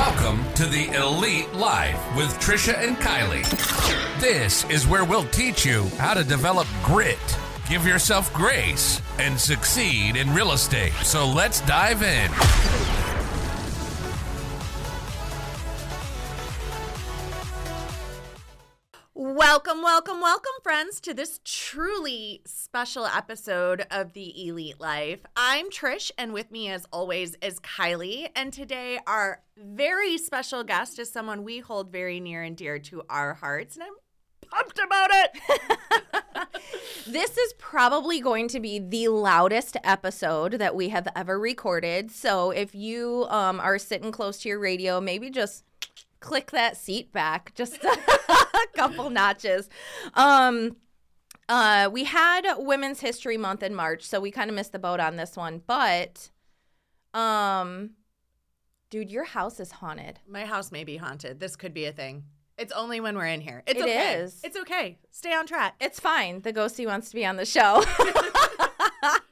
Welcome to the Elite Life with Trisha and Kylie. This is where we'll teach you how to develop grit, give yourself grace, and succeed in real estate. So let's dive in. Welcome, welcome, welcome, friends, to this truly special episode of The Elite Life. I'm Trish, and with me, as always, is Kylie. And today, our very special guest is someone we hold very near and dear to our hearts, and I'm pumped about it. This is probably going to be the loudest episode that we have ever recorded. So if you um, are sitting close to your radio, maybe just click that seat back just a couple notches. Um, uh, we had Women's History Month in March, so we kind of missed the boat on this one. But, um, dude, your house is haunted. My house may be haunted. This could be a thing. It's only when we're in here. It's It okay. is. It's okay. Stay on track. It's fine. The ghostie wants to be on the show.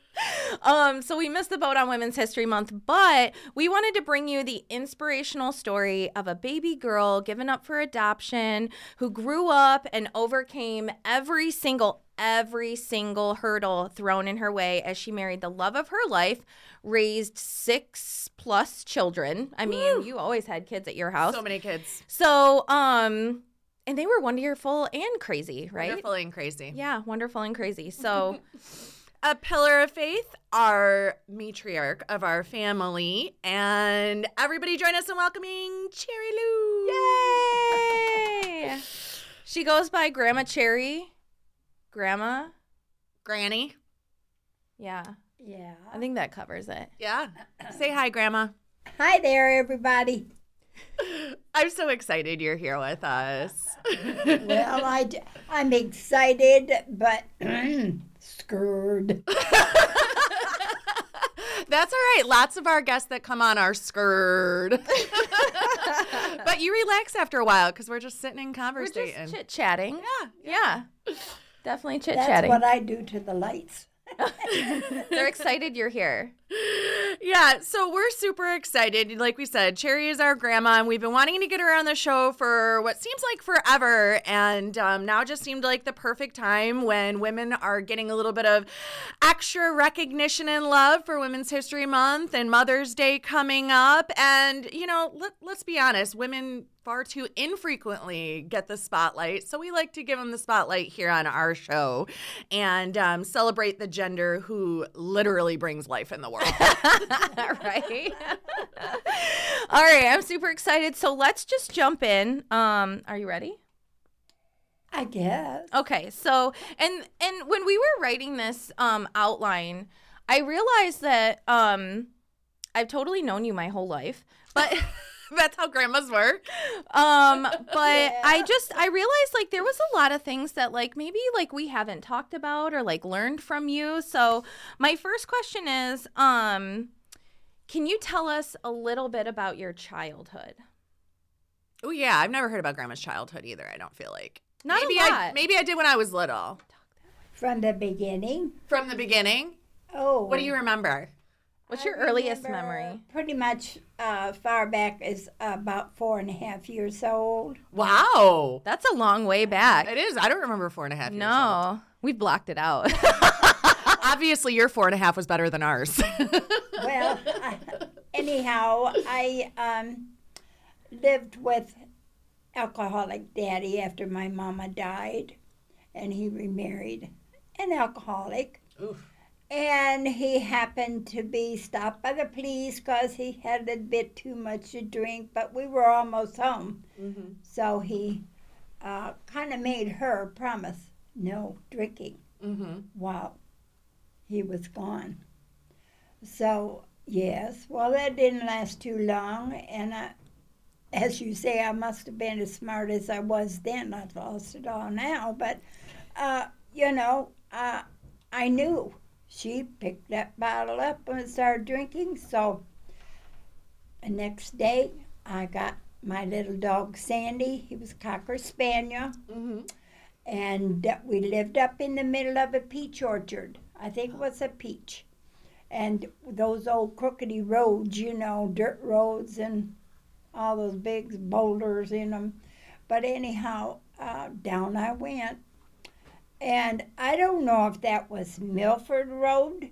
um, so we missed the boat on Women's History Month, but we wanted to bring you the inspirational story of a baby girl given up for adoption who grew up and overcame every single every single hurdle thrown in her way as she married the love of her life, raised six plus children. I mean, you always had kids at your house. So many kids. So, um, and they were wonderful and crazy, right? Wonderful and crazy. Yeah, wonderful and crazy. So, a pillar of faith, our matriarch of our family, and everybody join us in welcoming Cherry Lou. yay! She goes by Grandma Cherry. Grandma. Granny. Yeah, Yeah. I think that covers it. Yeah. Say hi, Grandma. Hi there, everybody. I'm so excited you're here with us. Well, I, I'm excited, but scared. That's all right. Lots of our guests that come on are scared. but you relax after a while because we're just sitting and We're just chit chatting. yeah. Yeah, definitely chit That's chatting. what I do to the lights. They're excited you're here. Yeah, so we're super excited. Like we said, Cherry is our grandma, and we've been wanting to get her on the show for what seems like forever. And um, now just seemed like the perfect time when women are getting a little bit of extra recognition and love for Women's History Month and Mother's Day coming up. And, you know, let, let's be honest, women far too infrequently get the spotlight. So we like to give them the spotlight here on our show and um, celebrate the gender who literally brings life in the world. right? All right, I'm super excited. So let's just jump in. Um, are you ready? I guess. Okay, so and and when we were writing this um outline, I realized that um I've totally known you my whole life, but That's how grandmas work. um but I just I realized like there was a lot of things that like maybe like we haven't talked about or like learned from you. So my first question is um can you tell us a little bit about your childhood? Oh yeah, I've never heard about grandma's childhood either. I don't feel like Not maybe a I lot. maybe I did when I was little. From the beginning. From the beginning. Oh. What do you remember? What's your I earliest memory? Pretty much uh, far back is about four and a half years old. Wow, That's a long way back. it is. I don't remember four and a half. years old. No, we've blocked it out. Obviously, your four and a half was better than ours. Well, I, anyhow, I um, lived with alcoholic daddy after my mama died, and he remarried an alcoholic. And he happened to be stopped by the police because he had a bit too much to drink, but we were almost home. So he uh, kind of made her promise no drinking mm-hmm. while he was gone. So, yes, well, that didn't last too long. And I, as you say, I must have been as smart as I was then. I've lost it all now. But, uh, you know, uh, I knew she picked that bottle up and started drinking. So, the next day, I got my little dog Sandy. He was a Cocker Spaniel. Mm-hmm. And we lived up in the middle of a peach orchard. I think it was a peach. And those old crookedy roads, you know, dirt roads and all those big boulders in them. But anyhow, uh, down I went. And I don't know if that was Milford Road,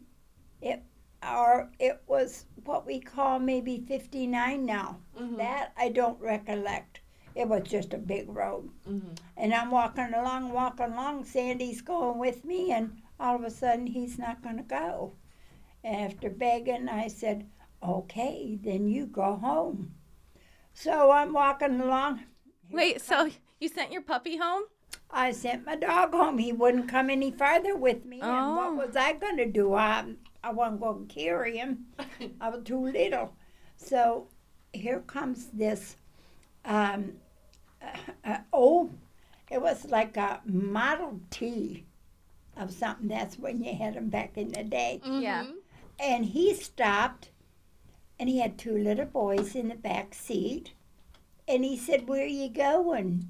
it or it was what we call maybe 59 now. Mm-hmm. That I don't recollect. It was just a big road. Mm-hmm. And I'm walking along, walking along. Sandy's going with me, and all of a sudden he's not going to go. After begging, I said, "Okay, then you go home." So I'm walking along. Wait, so you sent your puppy home? I sent my dog home. He wouldn't come any farther with me. And Oh. what was I going to do? I, I wasn't going to carry him. I was too little. So here comes this um, uh, uh, old, it was like a Model T of something. That's when you had them back in the day. Yeah. And he stopped, and he had two little boys in the back seat. And he said, Where are you going?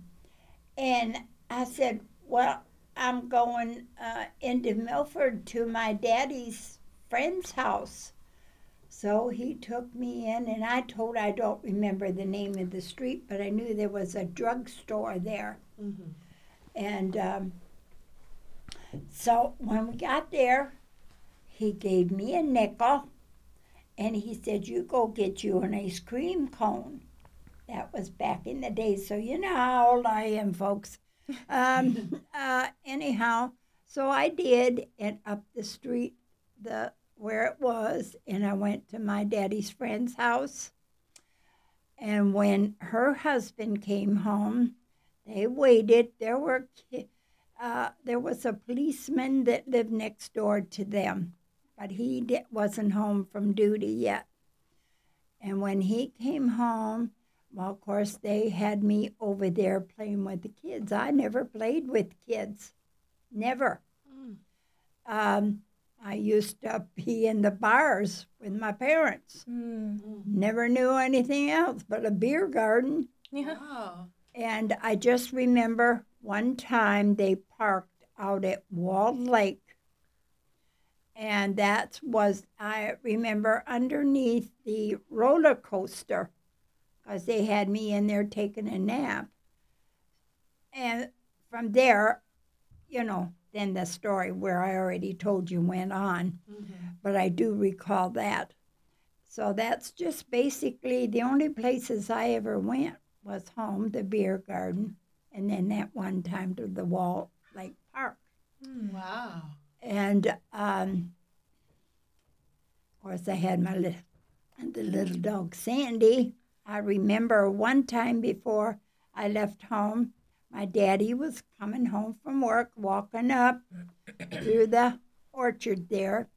And I said, Well, I'm going uh, into Milford to my daddy's friend's house. So he took me in, and I told I don't remember the name of the street, but I knew there was a drugstore there. And um, so when we got there, he gave me a nickel and he said, You go get you an ice cream cone. That was back in the day, so you know how old I am, folks. Um, uh, anyhow, so I did, and up the street, the where it was, and I went to my daddy's friend's house. And when her husband came home, they waited. There were uh, there was a policeman that lived next door to them, but he wasn't home from duty yet. And when he came home, well, of course, they had me over there playing with the kids. I never played with kids, never. Um, I used to be in the bars with my parents. Never knew anything else but a beer garden. Yeah. Oh. And I just remember one time they parked out at Walled Lake. And that was, I remember, underneath the roller coaster because they had me in there taking a nap. And from there, you know, then the story where I already told you went on. But I do recall that. So that's just basically the only places I ever went was home, the beer garden, and then that one time to the Wall Lake Park. Wow. And um, of course, I had my little, the little dog Sandy. I remember one time before I left home, my daddy was coming home from work, walking up through the orchard there.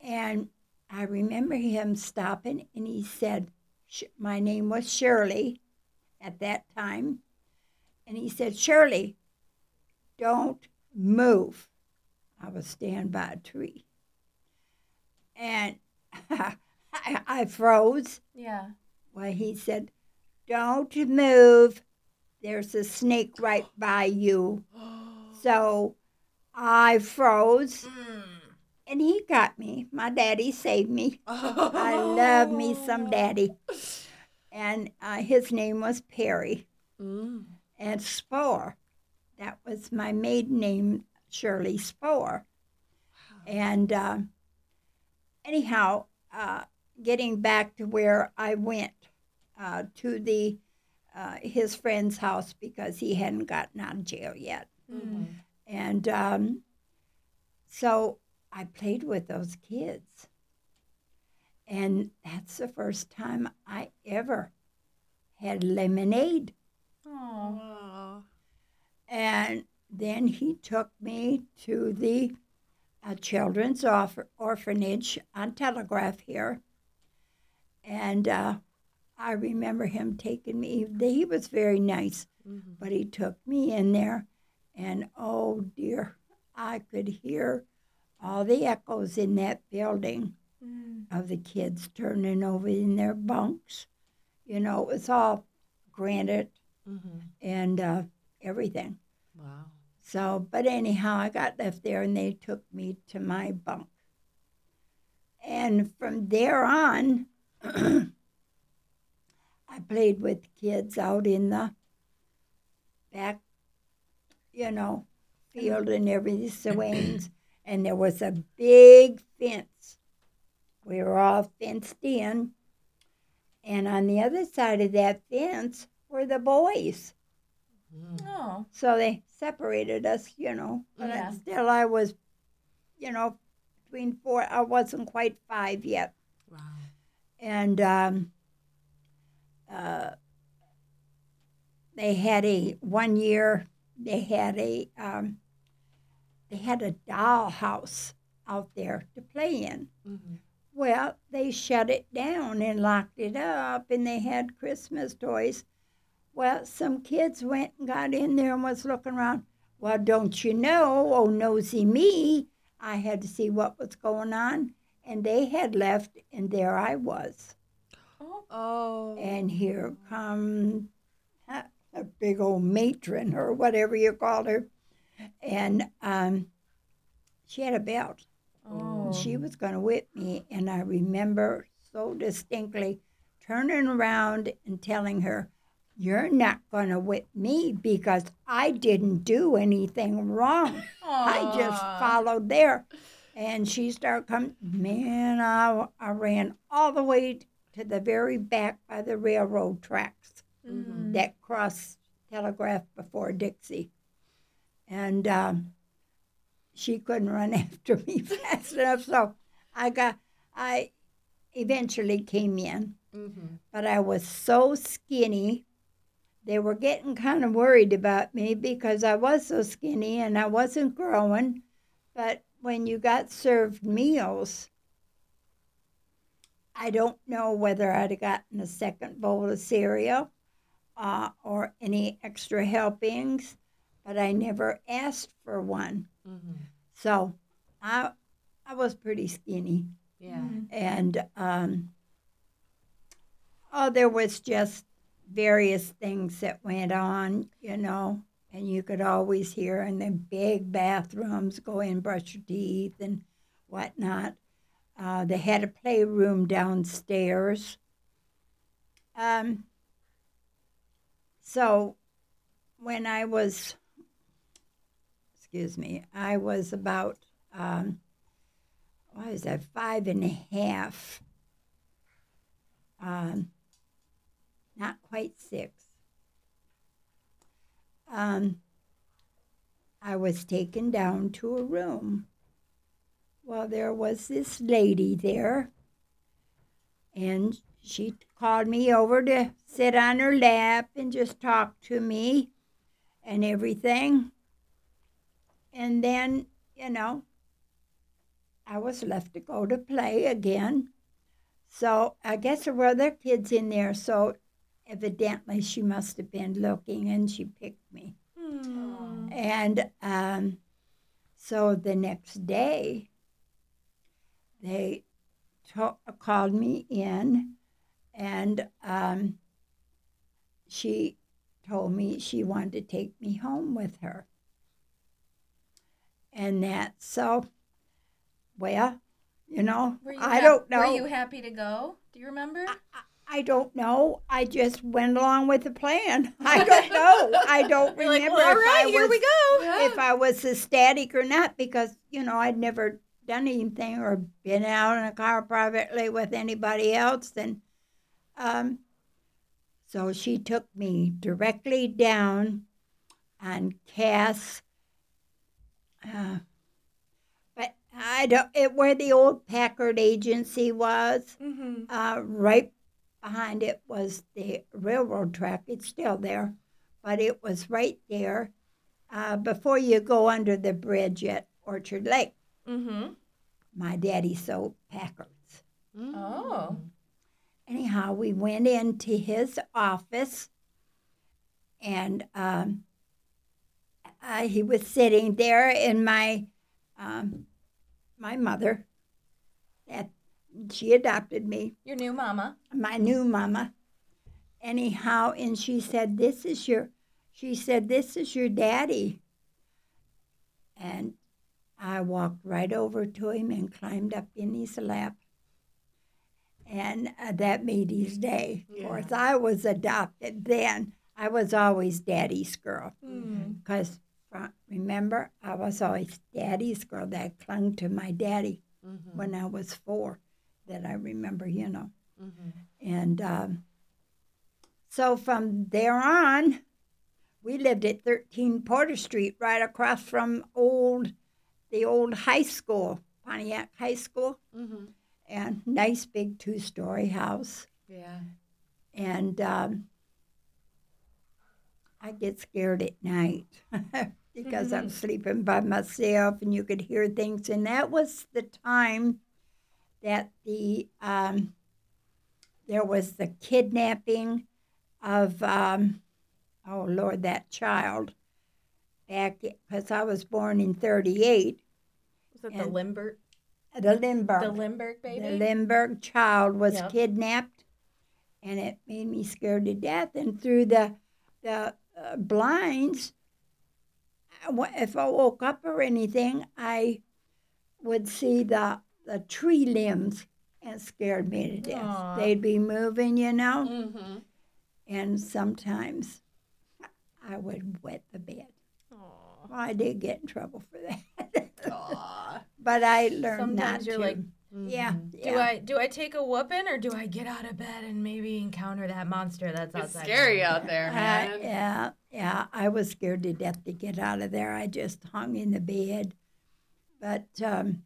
And I remember him stopping and he said, My name was Shirley at that time. And he said, Shirley, don't move. I was standing by a tree. And I, I froze. Yeah. Well, he said, Don't move. There's a snake right by you. So I froze. And he got me. My daddy saved me. I love me some daddy. And uh, his name was Perry. Mm. And Spore. That was my maiden name, Shirley Spore. And uh, anyhow, uh, getting back to where I went uh, to the uh, his friend's house because he hadn't gotten out of jail yet, and um, so I played with those kids, and that's the first time I ever had lemonade. Oh. And then he took me to the uh, children's orph- orphanage on Telegraph here. And uh, I remember him taking me, he was very nice, but he took me in there. And oh dear, I could hear all the echoes in that building of the kids turning over in their bunks. You know, it was all granite and uh, everything. Wow. So, but anyhow, I got left there and they took me to my bunk. And from there on, I played with kids out in the back, you know, field and everything, swings, and there was a big fence. We were all fenced in, and on the other side of that fence were the boys. Oh. So they separated us, you know. But Yeah. still, I was, you know, between four. I wasn't quite five yet, Wow. And um, uh, they had a one year. They had a um, they had a doll house out there to play in. Mhm. Well, they shut it down and locked it up, and they had Christmas toys. Well, some kids went and got in there and was looking around. Well, don't you know, oh, nosy me, I had to see what was going on. And they had left, and there I was. Oh. And here come a big old matron, or whatever you called her. And um, she had a belt. Oh. She was going to whip me, and I remember so distinctly turning around and telling her, You're not going to whip me because I didn't do anything wrong. I just followed there. And she started coming. Man, I, I ran all the way to the very back by the railroad tracks Mm-hmm. that cross Telegraph before Dixie. And um, she couldn't run after me fast enough. So I got, I eventually came in, Mhm. but I was so skinny. They were getting kind of worried about me because I was so skinny and I wasn't growing. But when you got served meals, I don't know whether I'd have gotten a second bowl of cereal uh, or any extra helpings, but I never asked for one. Mhm. So I, I was pretty skinny. Yeah. And um, oh, there was just various things that went on, you know, and you could always hear in the big bathrooms go in, brush your teeth, and whatnot. Uh, they had a playroom downstairs. Um, so when I was, excuse me, I was about, um, what was that, five and a half, um, not quite six. Um, I was taken down to a room. Well, there was this lady there, and she called me over to sit on her lap and just talk to me and everything. And then, you know, I was left to go to play again. So I guess there were other kids in there, so evidently she must have been looking and she picked me. And um, so the next day, they to- called me in and um, she told me she wanted to take me home with her. And that, so, well, you know, I hap- don't know. Were you happy to go? Do you remember? I don't know. I just went along with the plan. I don't know. I don't You're like, remember well, all if right, I here was we go. if I was ecstatic or not because you know I'd never done anything or been out in a car privately with anybody else. And um, so she took me directly down on Cass. Uh, but I don't. It where the old Packard agency was. Mm-hmm. Uh, right behind it was the railroad track. It's still there, but it was right there uh, before you go under the bridge at Orchard Lake. Mm-hmm. My daddy sold Packards. Oh. Anyhow, we went into his office, and um, uh, he was sitting there, and my um, my mother, that she adopted me, Your new mama. my new mama. Anyhow, and she said, "This is your," she said, "This is your daddy." And I walked right over to him and climbed up in his lap. and uh, that made his day. Of course, I was adopted then. I was always daddy's girl because remember, I was always daddy's girl that clung to my daddy when I was four. That I remember, you know. And um, so from there on, we lived at 13 Porter Street, right across from old, the old high school, Pontiac High School, Mm-hmm. and nice big two-story house. Yeah. And um, I get scared at night because I'm sleeping by myself, and you could hear things. And that was the time that the um, there was the kidnapping of um, oh Lord, that child back because I was born in '38. Was it the Lindbergh, The Lindbergh, the Lindbergh baby? the? Lindbergh child was Yep. kidnapped, and it made me scared to death. And through the the uh, blinds, I if I woke up or anything, I would see the the tree limbs, and scared me to death. Aw. They'd be moving, you know, Mm-hmm. and sometimes I would wet the bed. Aw. Well, I did get in trouble for that, but I learned not you're to. like, yeah, Do yeah. I do I take a whooping or do I get out of bed and maybe encounter that monster that's It's outside? scary out there, Uh, man. yeah, yeah. I was scared to death to get out of there. I just hung in the bed. But um,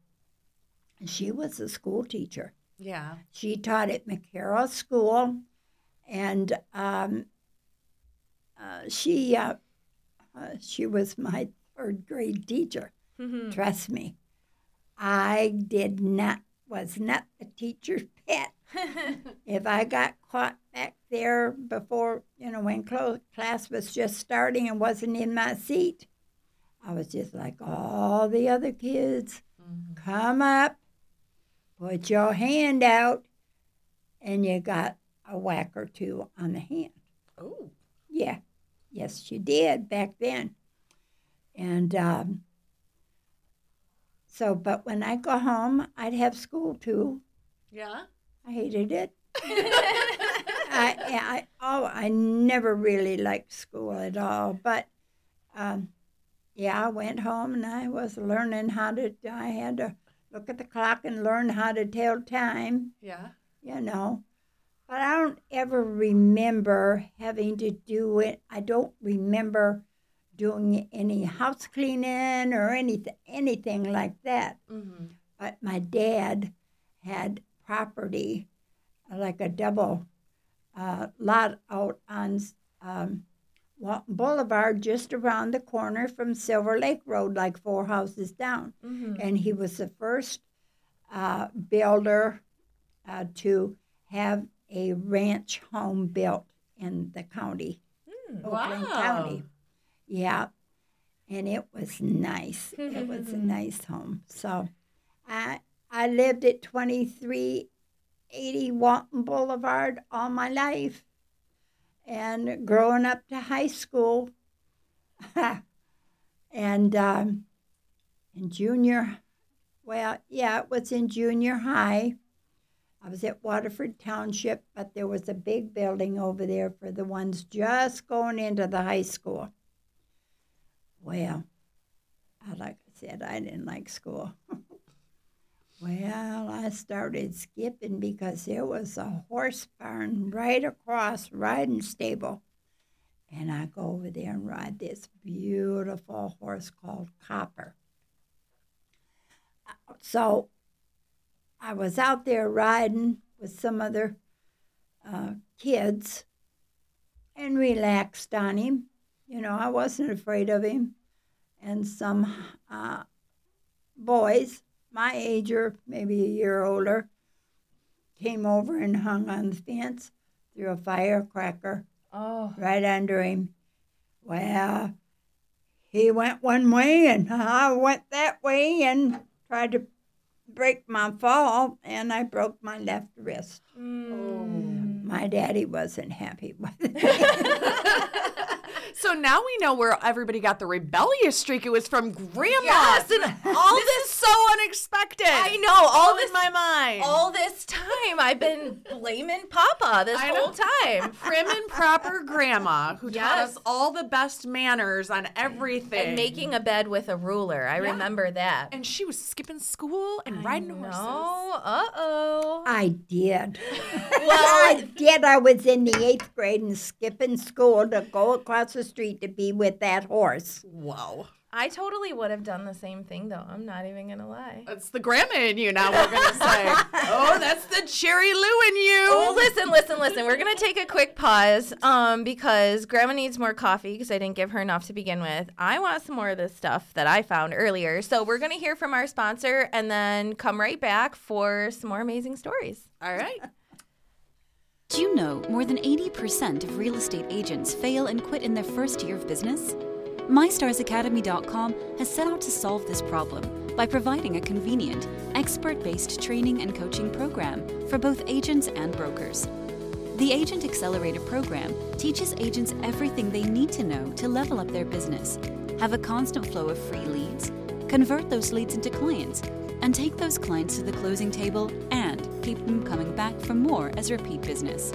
she was a school teacher. Yeah. She taught at McCarroll School, and um, uh, she uh, uh, she was my third grade teacher. Mhm. Trust me, I did not was not the teacher's pet. if I got caught back there before, you know, when clo- class was just starting and wasn't in my seat, I was just like all the other kids. Come up, put your hand out, and you got a whack or two on the hand. Oh. Yeah, yes, you did back then. And um, so, but when I go home, I'd have school too. Yeah. I hated it. I, I, oh, I never really liked school at all. But um, yeah, I went home and I was learning how to. I had to look at the clock and learn how to tell time. Yeah. You know, but I don't ever remember having to do it. I don't remember doing any house cleaning or anything, anything like that Mm-hmm. but my dad had property, like a double uh, lot out on um, Walton Boulevard, just around the corner from Silver Lake Road, like four houses down. Mhm. And he was the first uh, builder uh, to have a ranch home built in the county, Mm. Oakland Wow. County. Yeah. And it was nice. it was a nice home. So I I lived at 2380 Walton Boulevard all my life. And growing up to high school and um, in junior, well, yeah, it was in junior high. I was at Waterford Township, but there was a big building over there for the ones just going into the high school. Well, I- like I said, I didn't like school. well, I started skipping because there was a horse barn right across riding stable. And I go over there and ride this beautiful horse called Copper. So I was out there riding with some other uh, kids and relaxed on him. You know, I wasn't afraid of him. And some uh, boys, my age or maybe a year older, came over and hung on the fence, threw a firecracker Oh. right under him. Well, he went one way and I went that way and tried to break my fall, and I broke my left wrist. Mm. My daddy wasn't happy with it. So now we know where everybody got the rebellious streak. It was from grandma. Yes, and all this this is so unexpected. I know all All this in my mind. all this time I've been blaming Papa this I whole know. time. prim and proper grandma who taught us all the best manners on everything. And making a bed with a ruler. I remember that. and she was skipping school and riding no, horses. uh oh. I did. Well, I did. I was in the eighth grade and skipping school to go across the street to be with that horse. Whoa. I totally would have done the same thing though. I'm not even gonna lie. That's the grandma in you now, we're going to say. oh, that's the Cherry Lou in you. Oh, listen, listen, listen. We're gonna take a quick pause, um, because Grandma needs more coffee because I didn't give her enough to begin with. I want some more of this stuff that I found earlier. So we're gonna hear from our sponsor and then come right back for some more amazing stories. All right. Do you know more than 80% of real estate agents fail and quit in their first year of business? MyStarsAcademy.com has set out to solve this problem by providing a convenient, expert based training and coaching program for both agents and brokers. The Agent Accelerator program teaches agents everything they need to know to level up their business, have a constant flow of free leads, convert those leads into clients, and take those clients to the closing table and keep them coming back for more as repeat business.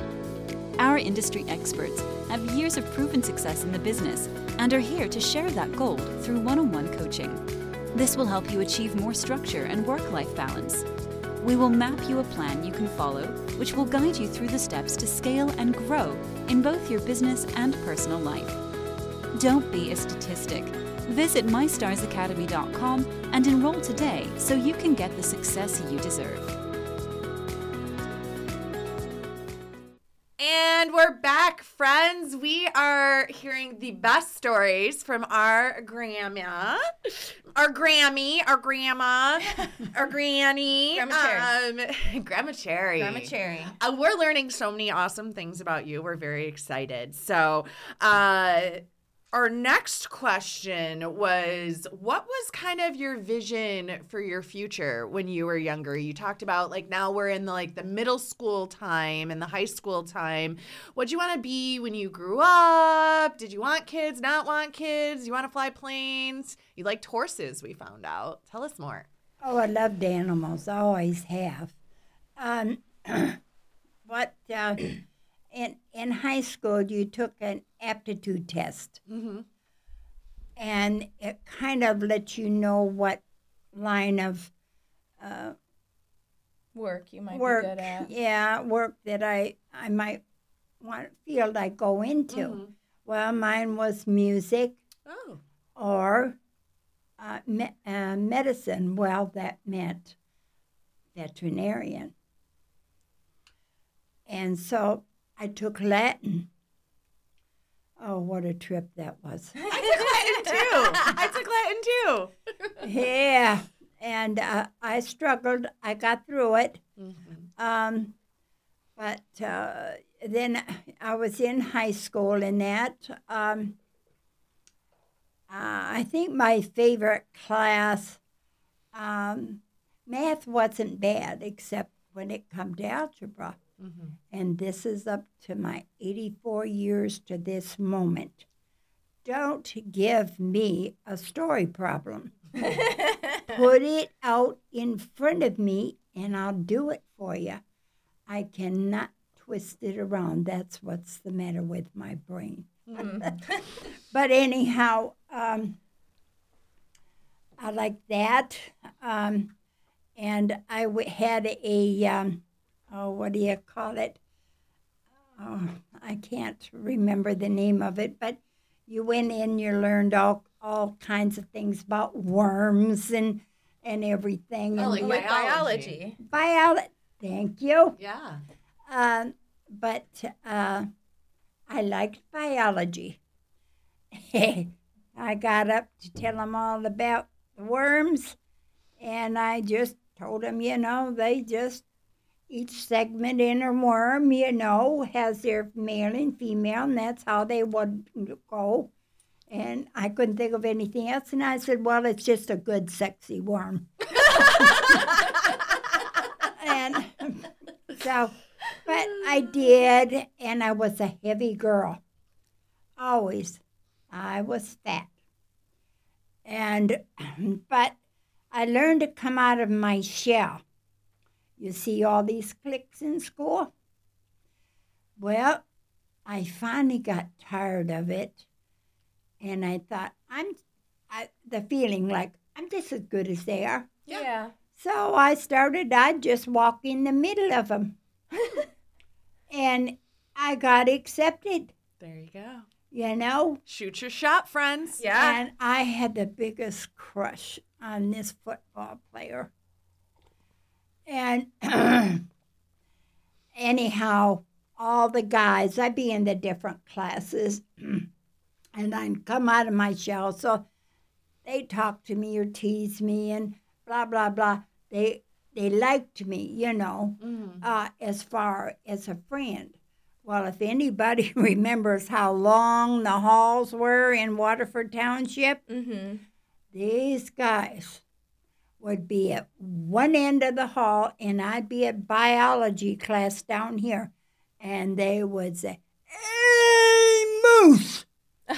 Our industry experts have years of proven success in the business and are here to share that gold through one on one coaching. This will help you achieve more structure and work life balance. We will map you a plan you can follow, which will guide you through the steps to scale and grow in both your business and personal life. Don't be a statistic. Visit mystarsacademy.com and enroll today so you can get the success you deserve. Are hearing the best stories from our grandma, our Grammy, our grandma, our granny, Grandma Cherry. um, Grandma Cherry. Grandma Cherry. Uh, we're learning so many awesome things about you. We're very excited. So, uh, our next question was what was kind of your vision for your future when you were younger? You talked about like now we're in the like the middle school time and the high school time. What'd you want to be when you grew up? Did you want kids not want kids? You want to fly planes? You liked horses we found out. Tell us more. Oh, I loved animals. I always have. Um, but uh, in in high school, you took an aptitude test, mm-hmm. and it kind of let you know what line of uh, Work you might work, be good at. yeah, work that I I might want field I go into. Mhm. Well, mine was music oh or uh, me- uh, medicine. Well, that meant veterinarian. And so I took Latin. Oh, what a trip that was. i took latin too i took latin too yeah. And uh, I struggled. I got through it. Um, but uh, then I was in high school and that. Um, uh, I think my favorite class, um, math wasn't bad except when it come to algebra. And this is up to my 84 years to this moment. Don't give me a story problem. Put it out in front of me and I'll do it for you. I cannot twist it around. That's what's the matter with my brain. but anyhow, um, I like that. Um, and I w- had a, um, oh, what do you call it? Oh, I can't remember the name of it, but you went in, you learned all, all kinds of things about worms and, and everything. Oh, and like biology. biology. biology. Thank you. yeah Um, but uh, I liked biology. I got up to tell them all about the worms, and I just told them, you know, they just each segment in a worm, you know, has their male and female, and that's how they would go. And I couldn't think of anything else, and I said, well, it's just a good, sexy worm. and so, but I did, and I was a heavy girl, always. I was fat. And, but I learned to come out of my shell. You see all these cliques in school? Well, I finally got tired of it. And I thought, I'm, I, the feeling like I'm just as good as they are. Yeah. So I started, I'd just walk in the middle of them. and I got accepted, There you go. you know? Shoot your shot, friends. Yeah. And I had the biggest crush on this football player. And anyhow, all the guys, I'd be in the different classes and I'd come out of my shell. So they talk to me or tease me and blah, blah, blah. They, they liked me, you know, uh, as far as a friend. Well, if anybody remembers how long the halls were in Waterford Township, Mm-hmm. these guys would be at one end of the hall and I'd be at biology class down here. And they would say, Hey, Moose!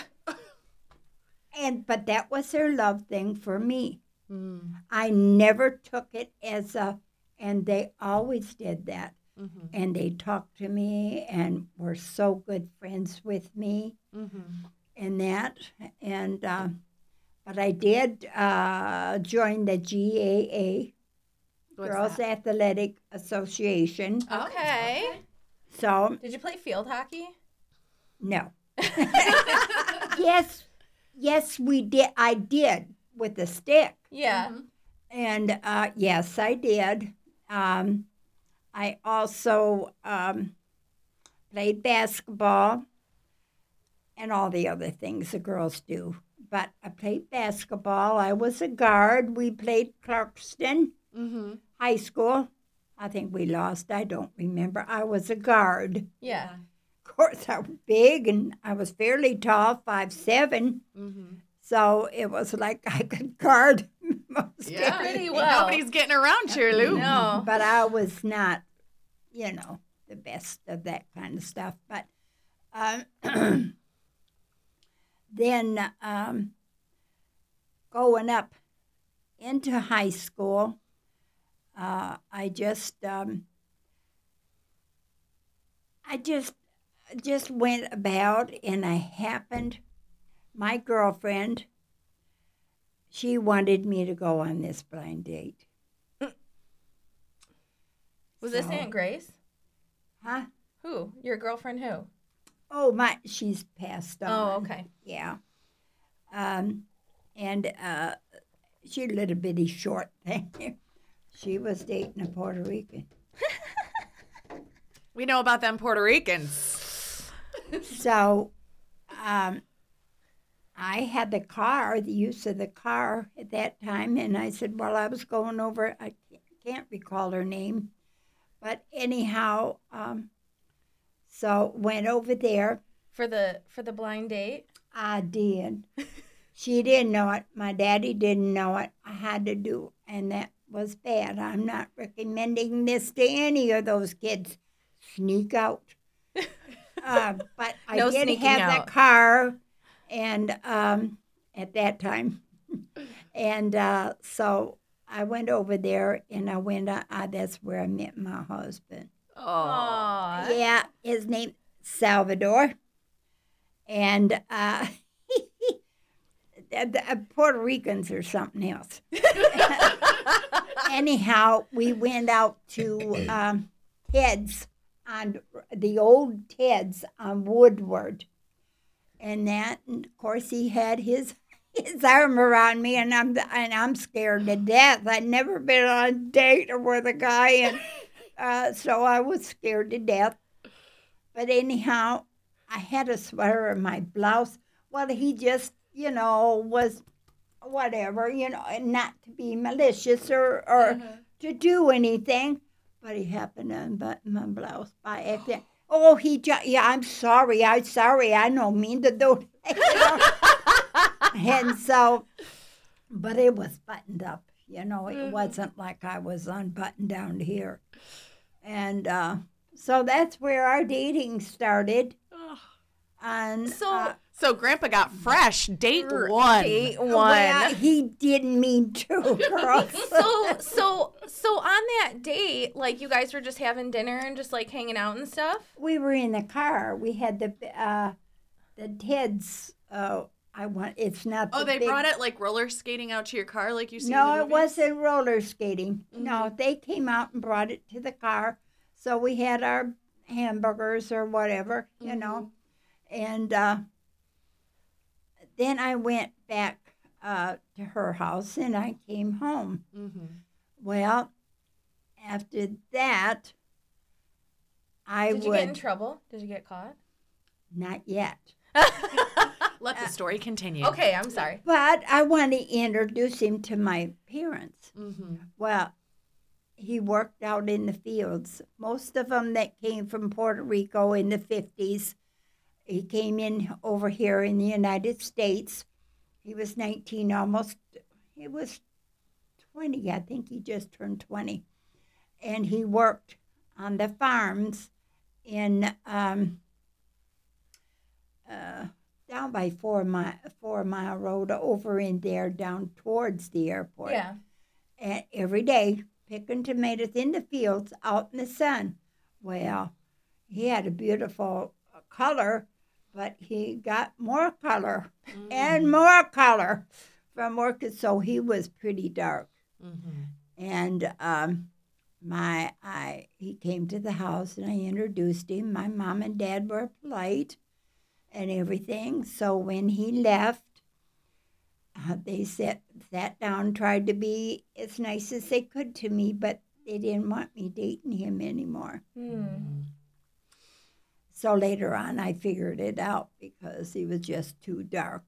and but that was their love thing for me. Hmm. I never took it as a, and they always did that. Mm-hmm. And they talked to me and were so good friends with me mm-hmm. and that. And, uh, but I did uh, join the GAA, What's Girls Athletic Association. Okay. So, Did you play field hockey? no. yes, yes, we did. I did with the stick. Yeah. And uh, yes, I did. Um, I also um, played basketball and all the other things the girls do. But I played basketball. I was a guard. We played Clarkston Mm-hmm. High School. I think we lost. I don't remember. I was a guard. Yeah. Of course, I was big and I was fairly tall, five seven. Mm-hmm. So it was like I could guard most Yeah. Pretty well. Nobody's getting around here, Lou. No. but I was not, you know, the best of that kind of stuff. But um, then um, going up into high school, uh, I just, um, I just, just went about, and I happened. My girlfriend, she wanted me to go on this blind date. Was this Aunt Grace? Huh? Who? Your girlfriend who? Oh, my, she's passed on. Oh, okay. Yeah. Um, and uh, she a little bitty short thing. she was dating a Puerto Rican. We know about them Puerto Ricans. So um, I had the car, the use of the car at that time, and I said, well, I was going over, I can't recall her name, but anyhow, um, so went over there. For the for the blind date? I did. she didn't know it. My daddy didn't know it. I had to do, and that was bad. I'm not recommending this to any of those kids. Sneak out. uh, but I No did have out. the car, and um, at that time, and uh, so I went over there, and I went. Uh, uh, that's where I met my husband. Oh. Yeah, his name Salvador, and uh, the, the uh, Puerto Ricans or something else. Anyhow, we went out to um, Ted's on the old Ted's on Woodward, and that, and of course, he had his his arm around me, and I'm and I'm scared to death. I'd never been on a date with a guy, and uh, so I was scared to death. But anyhow, I had a sweater in my blouse. Well, he just, you know, was whatever, you know, and not to be malicious or, or to do anything. But he happened to unbutton my blouse by accident. Oh, he just, yeah, I'm sorry. I'm sorry. I don't mean to do that. and so, but it was buttoned up. You know, it wasn't like I was unbuttoned down here. And uh, so that's where our dating started. And So uh, So Grandpa got fresh date one. date one. well, he didn't mean to, girl. so so so on that date, like you guys were just having dinner and just like hanging out and stuff. we were in the car. We had the uh, the Ted's. Uh, I want. It's not. Oh, the they big- brought it like roller skating out to your car, like you see. in No, the it wasn't roller skating. No, Mm-hmm. they came out and brought it to the car. So we had our hamburgers or whatever, you know. Mm-hmm. And uh, then I went back uh, to her house and I came home. Mhm. Well, after that, I Did you would get in trouble? Did you get caught? not yet. Let the story continue. Okay, I'm sorry. But I want to introduce him to my parents. Mm-hmm. Well, he worked out in the fields. Most of them that came from Puerto Rico in the 50s. He came in over here in the United States. He was 19, almost, he was 20. I think he just turned 20. And he worked on the farms in, um, uh, down by Four Mile, Four Mile Road, over in there, down towards the airport Yeah. and every day picking tomatoes in the fields out in the sun. Well, he had a beautiful color, but he got more color and more color from working, so he was pretty dark. And um, my, I, he came to the house and I introduced him. My mom and dad were polite and everything. So when he left, uh, they sat sat down, tried to be as nice as they could to me, but they didn't want me dating him anymore. Hmm. So later on, I figured it out because he was just too dark.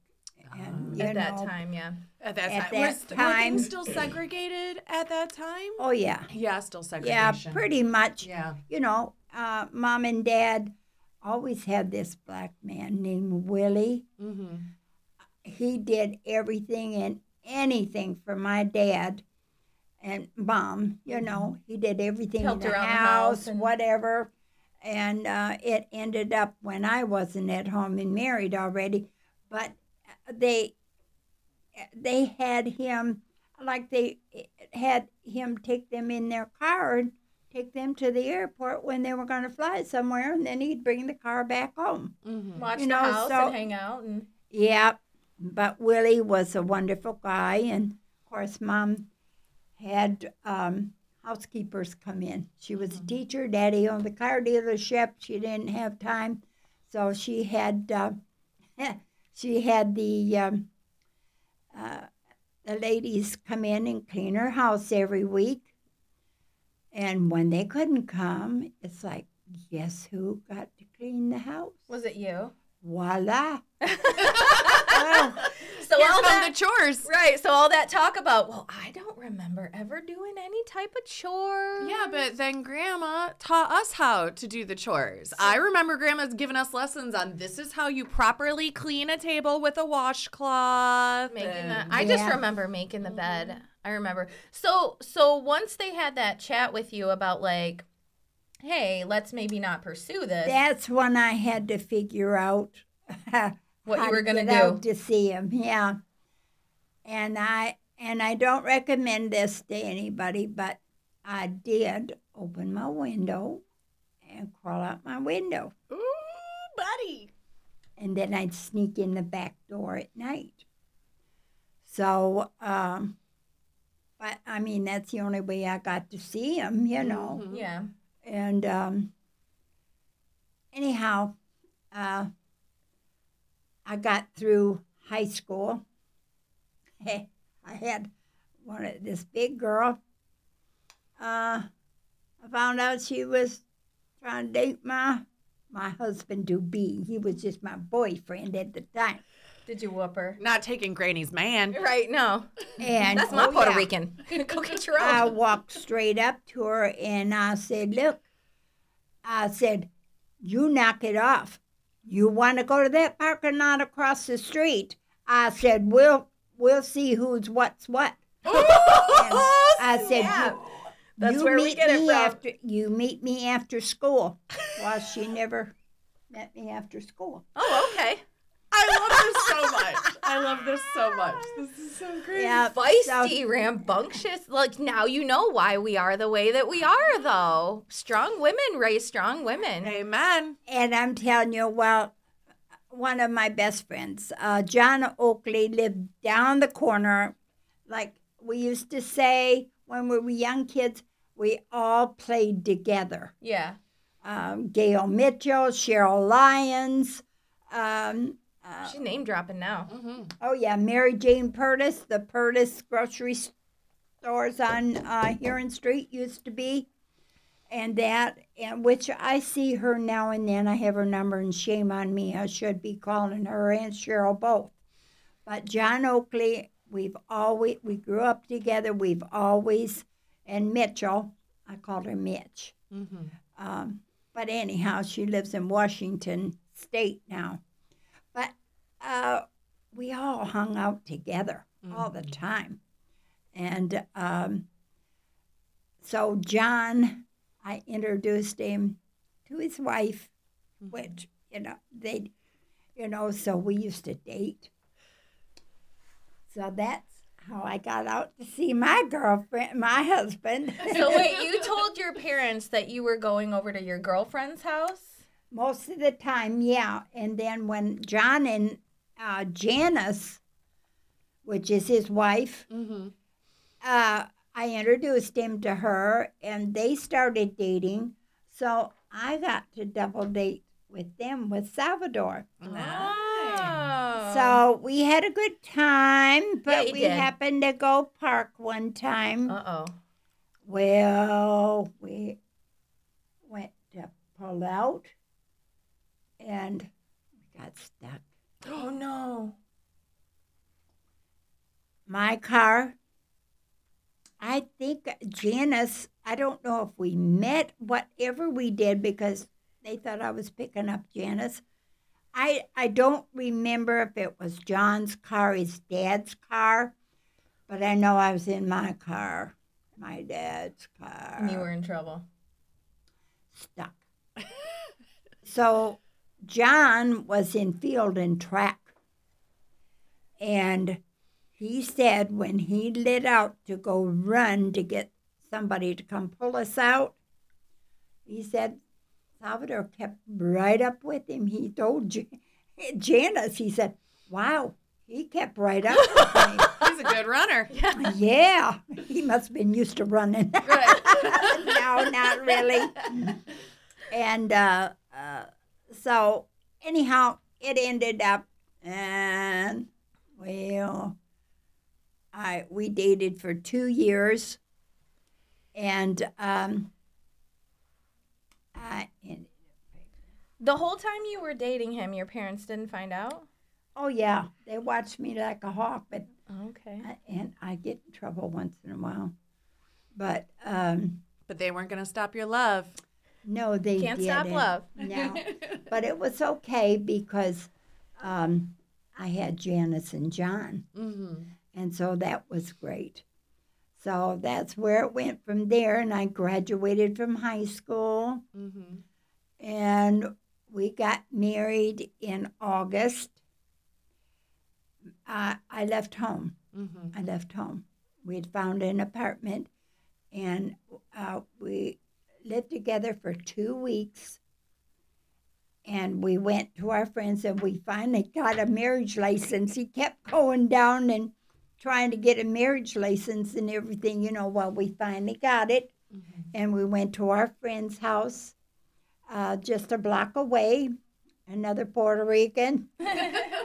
And, you At that time, yeah. At that At time, that was, were time- things still segregated at that time? Oh yeah, Yeah, still yeah, pretty much. Yeah. You know, uh, mom and dad always had this black man named Willie. Mm-hmm. he did everything and anything for my dad and mom. You know, he did everything Helped in the around the house, house and- whatever. And uh, it ended up when I wasn't at home and married already, but they they had him like they had him take them in their car and take them to the airport when they were going to fly somewhere, and then he'd bring the car back home. Mm-hmm. Watch You the know, house so- and hang out and Yeah, but Willie was a wonderful guy, and of course, Mom had um, housekeepers come in. She was a teacher. Daddy owned the car dealership. She didn't have time, so she had uh, she had the um, uh, the ladies come in and clean her house every week. And when they couldn't come, it's like, guess who got to clean the house? was it you? Voila! Oh, So Here all come that the chores. Right, so all that talk about, well, I don't remember ever doing any type of chore. Yeah, but then Grandma taught us how to do the chores. I remember Grandma's giving us lessons on this is how you properly clean a table with a washcloth. making and- that. I just remember making the bed. I remember. So so once they had that chat with you about like, hey, let's maybe not pursue this. That's when I had to figure out What you were gonna get out do. to see him. Yeah, and I and I don't recommend this to anybody, but I did open my window and crawl out my window, Ooh, buddy. and then I'd sneak in the back door at night. So, um, but I mean, that's the only way I got to see him, you know. Mhm. yeah. And um, anyhow, uh, I got through high school. I had one of this big girl. Uh, I found out she was trying to date my my husband to be. He was just my boyfriend at the time. Did you whoop her? Not taking Granny's man. Right, no. And That's my oh, Puerto yeah. Rican. Go get your own. I walked straight up to her and I said, Look, I said, you knock it off. You want to go to that parking lot across the street? I said, We'll we'll see who's what's what. I said, snap. you, That's you where we meet get it me from. after you meet me after school. Well, she never met me after school. Oh, okay. I love this so much. I love this so much. This is so great. Yeah, Feisty, so- rambunctious. Like now you know why we are the way that we are, though. Strong women raise strong women. Amen. And I'm telling you, well, one of my best friends, uh, John Oakley, lived down the corner. Like we used to say when we were young kids, we all played together. Yeah. Um, Gail Mitchell, Cheryl Lyons. Um, She's name dropping now. oh, yeah, Mary Jane Purtis, the Purtis grocery stores on uh, Huron Street used to be. And that, and which I see her now and then. I have her number, and shame on me. I should be calling her and Cheryl both. But John Oakley, we've always, we grew up together. We've always, and Mitchell, I called her Mitch. Um, but anyhow, she lives in Washington State now. Uh, we all hung out together all the time. And um, so John, I introduced him to his wife, which, you know, they, you know, so we used to date. So that's how I got out to see my girlfriend, my husband. So wait, you told your parents that you were going over to your girlfriend's house? Most of the time, yeah. And then when John and uh, Janice, which is his wife, uh, I introduced him to her, and they started dating. So I got to double date with them with Salvador. Oh. So we had a good time, but you we did. happened to go park one time. Uh oh. Well, we went to pull out and we got stuck. Oh no. My car, I think Janice, I don't know if we met, whatever we did, because they thought I was picking up Janice. I, I don't remember if it was John's car, his dad's car, but I know I was in my car, my dad's car. And you were in trouble. stuck. so John was in field and track. And he said when he lit out to go run to get somebody to come pull us out, he said Salvador kept right up with him. He told J- Janice, he said, Wow, he kept right up with me. He's a good runner. Yeah, yeah. he must have been used to running. no, not really. And uh, uh, so, anyhow, it ended up, and well, I we dated for two years, and um, I ended The whole time you were dating him, your parents didn't find out? Oh yeah, they watched me like a hawk, but Okay. I, and I get in trouble once in a while. But um, But they weren't going to stop your love. No, they Can't didn't. stop love. No, but it was okay because um, I had Janice and John, Mm-hmm. and so that was great. So that's where it went from there, and I graduated from high school, Mm-hmm. and we got married in August. I I left home. Mm-hmm. I left home. We had found an apartment, and uh, we lived together for two weeks. And we went to our friends, and we finally got a marriage license. He kept going down and trying to get a marriage license and everything, you know. Well, we finally got it, and we went to our friend's house, uh, just a block away, another Puerto Rican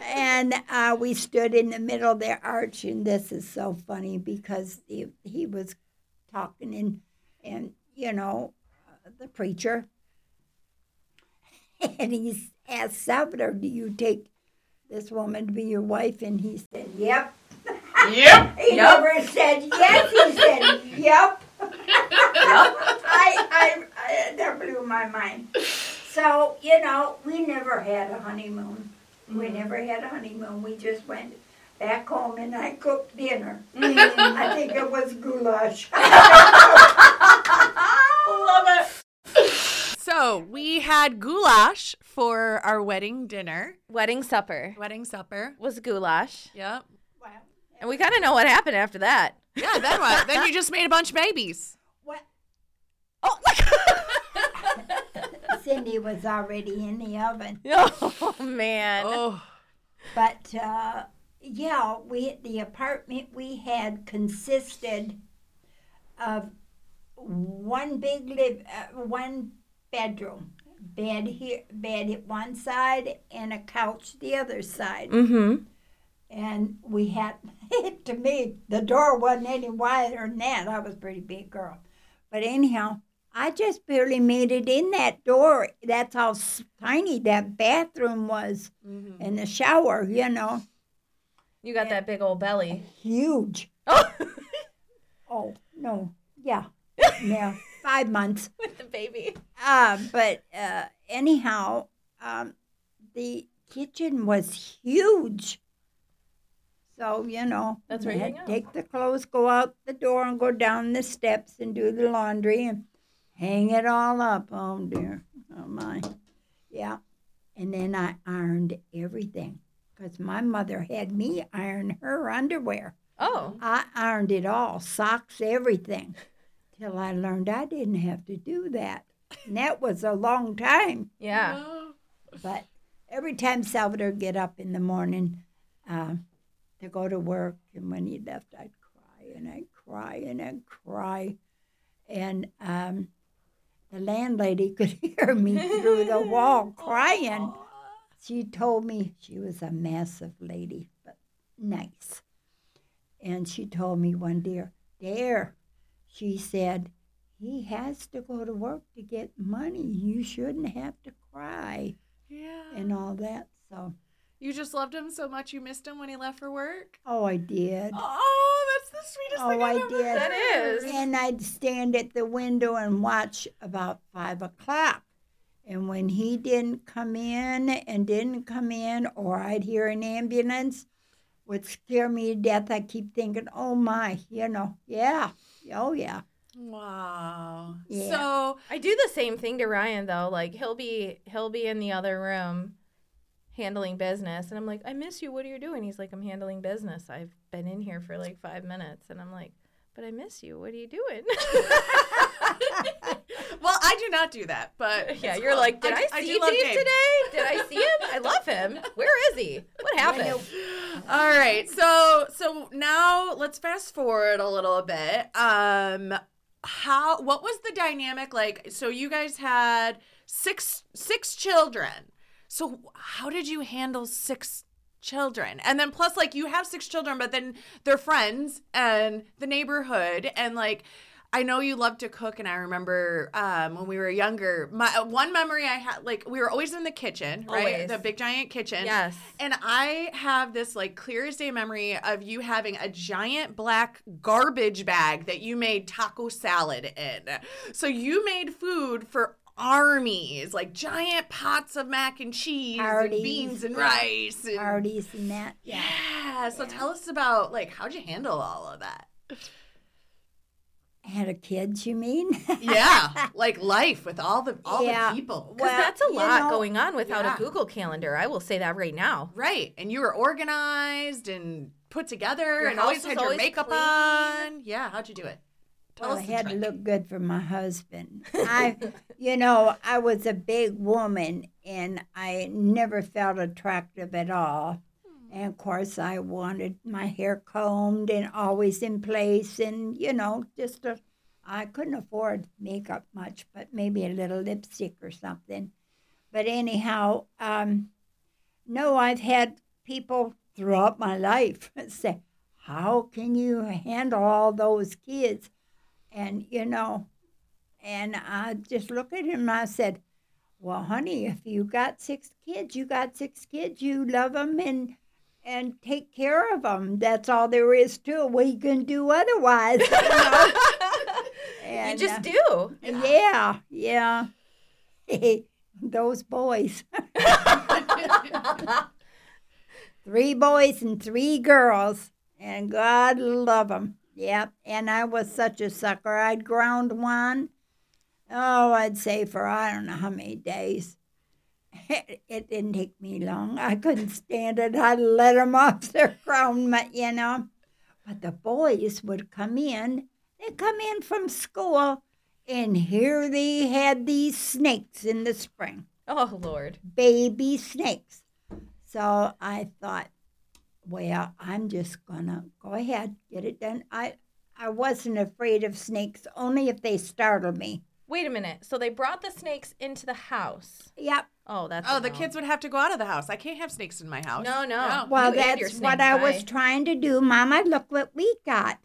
and uh, we stood in the middle of their arch, and this is so funny because he, he was talking and and you know the preacher, and he asked Salvador, "Do you take this woman to be your wife?" And he said, "Yep." Yep. He never said yes. He said, "Yep." I, I, I that blew my mind. So you know, we never had a honeymoon. We mm. never had a honeymoon. We just went back home and I cooked dinner. Mm. I think it was goulash. Love it. So So we had goulash for our wedding dinner, Wedding supper wedding supper. was goulash. Yep. Wow. And we kind of know what happened after that. Yeah, then what? then you just made a bunch of babies. What? Oh, Cindy was already in the oven. oh man. Oh, But uh, yeah, we the apartment we had consisted of one big live, uh, one bedroom, bed here, bed at one side, and a couch the other side. Mm-hmm. And we had, to me, the door wasn't any wider than that. I was a pretty big girl, but anyhow. I just barely made it in that door. That's how tiny that bathroom was, and the shower. You know, You got that big old belly. huge. Oh, Oh no, yeah, yeah, five months. with the baby. Uh, but uh, anyhow, um, the kitchen was huge. So you know, That's you had to take the clothes, go out the door, and go down the steps and do the laundry and hang it all up. Oh dear, oh my, yeah. And then I ironed everything because my mother had me iron her underwear. Oh. I ironed it all, socks, everything, till I learned I didn't have to do that. And that was a long time. Yeah. But every time Salvador get up in the morning uh, to go to work, and when he left, I'd cry and I'd cry and I'd cry, and um, the landlady could hear me through the wall crying. She told me she was a massive lady, but nice. And she told me one day, there, she said, he has to go to work to get money. You shouldn't have to cry yeah. and all that. So, You just loved him so much you missed him when he left for work? oh, I did. Oh, that's the sweetest Oh, thing I've I ever did. That is. And I'd stand at the window and watch about five o'clock. And when he didn't come in and didn't come in, or I'd hear an ambulance, would scare me to death. I keep thinking, oh my, you know, yeah, oh yeah. Wow. Yeah. So, I do the same thing to Ryan though. Like he'll be he'll be in the other room handling business and I'm like, I miss you. What are you doing? He's like, I'm handling business. I've been in here for like five minutes and I'm like, but I miss you. What are you doing? well, I do not do that, but yeah, you're cool. like, did I, I see do love Dave, Dave. today? Did I see him? I love him. Where is he? What happened? All right. So so now let's fast forward a little bit. Um how what was the dynamic like? So you guys had six six children. So how did you handle six children? And then plus like you have six children but then they're friends and the neighborhood and like I know you love to cook, and I remember um, when we were younger. My one memory I had, like we were always in the kitchen, right? Always. The big giant kitchen. Yes. And I have this like clear as day memory of you having a giant black garbage bag that you made taco salad in. So you made food for armies, like giant pots of mac and cheese and beans and rice. And, Parties and that. Yeah. yeah. So tell us about like how'd you handle all of that? Had a kids, you mean? Yeah, like life with all the all Yeah. the people. Because Well, that's a lot know- going on without Yeah. a Google calendar. I will say that right now. Right. And you were organized and put together Your and always had your always makeup clean. on. Yeah, how'd you do it? Tell Well, I had to look good for my husband. I, you know, I was a big woman and I never felt attractive at all. And of course, I wanted my hair combed and always in place, and you know, just I couldn't afford makeup much, but maybe a little lipstick or something. But anyhow, um, no, I've had people throughout my life say, "How can you handle all those kids?" And you know, and I just looked at him and I said, "Well, honey, if you got six kids, you got six kids. You love them and and take care of them. That's all there is to it. We can do otherwise." You, know? You just uh, do. yeah, yeah. Those boys. three boys and three girls, and God love them. Yep. And I was such a sucker. I'd ground one oh, I'd say for I don't know how many days. It, it didn't take me long. I couldn't stand it. I'd let them off their crown, you know. But the boys would come in. They'd come in from school, and here they had these snakes in the spring Oh Lord. baby snakes. So I thought, well, I'm just gonna go ahead, get it done. I I wasn't afraid of snakes, only if they startled me. Wait a minute. So they brought the snakes into the house. Yep. Oh, that's Oh, the no. kids would have to go out of the house. I can't have snakes in my house. No, no. Well, You that's snake what I was trying to do, Mama. Look what we got.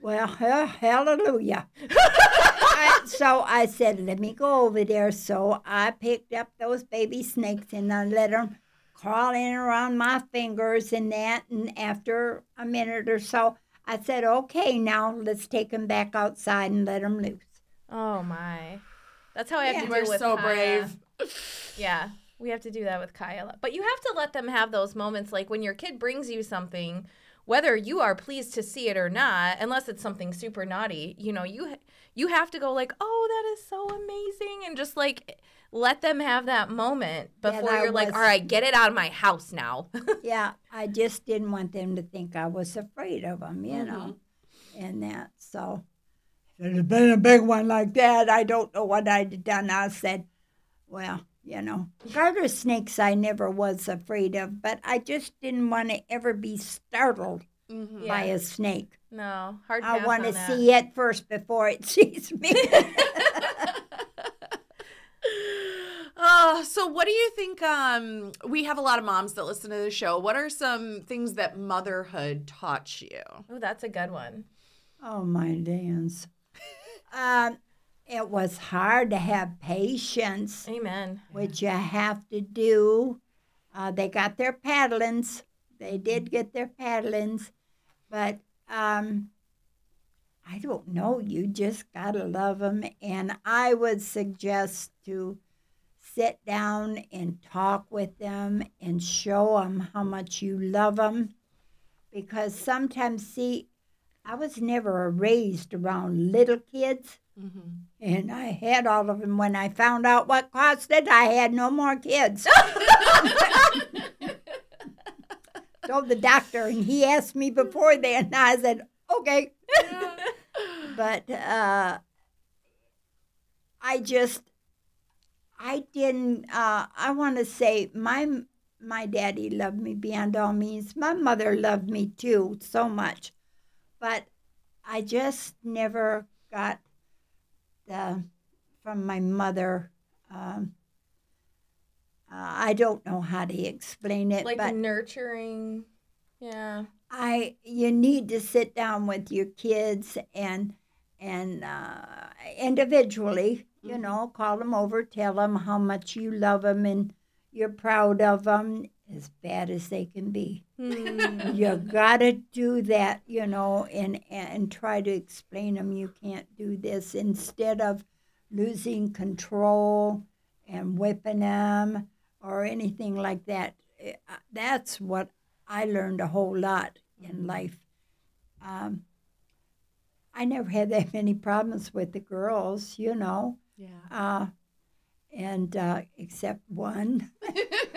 Well, ha- hallelujah. I, so I said, let me go over there. So I picked up those baby snakes and I let them crawl in around my fingers and that. And after a minute or so, I said, okay, now let's take them back outside and let them loose. Oh my. That's how I have Yeah. to deal with so Kaya. brave. Yeah. We have to do that with Kaya. But you have to let them have those moments like when your kid brings you something, whether you are pleased to see it or not, unless it's something super naughty, you know, you you have to go like, "Oh, that is so amazing." And just like let them have that moment Yeah, before that you're like, "All right, get it out of my house now." Yeah, I just didn't want them to think I was afraid of them, you mm-hmm. know, and that. So, if it had been a big one like that, I don't know what I'd have done. I said, well, you know, garter snakes I never was afraid of, but I just didn't want to ever be startled by Yeah. a snake. no, hard I want to see it first before it sees me. Oh, so what do you think? Um, we have a lot of moms that listen to the show. What are some things that motherhood taught you? Oh, that's a good one. Oh my dance. Um, it was hard to have patience, Amen. which you have to do. Uh, they got their paddlings. They did get their paddlings, but um, I don't know. You just gotta love them, and I would suggest to sit down and talk with them and show them how much you love them, because sometimes, see, I was never raised around little kids. And I had all of them. When I found out what cost it, I had no more kids. Told the doctor, and he asked me before then. And I said, okay. but uh, I just, I didn't. Uh, I want to say my my daddy loved me beyond all means. My mother loved me too so much, but I just never got the from my mother. Um, uh, I don't know how to explain it, Like but nurturing. Yeah. I you need to sit down with your kids and and uh, individually, you know, call them over, tell them how much you love them and you're proud of them, as bad as they can be. you gotta do that, you know, and and try to explain them you can't do this instead of losing control and whipping them or anything like that. Eh, uh, That's what I learned a whole lot in life. Um, I never had that many problems with the girls, you know, Yeah. uh, and uh, except one.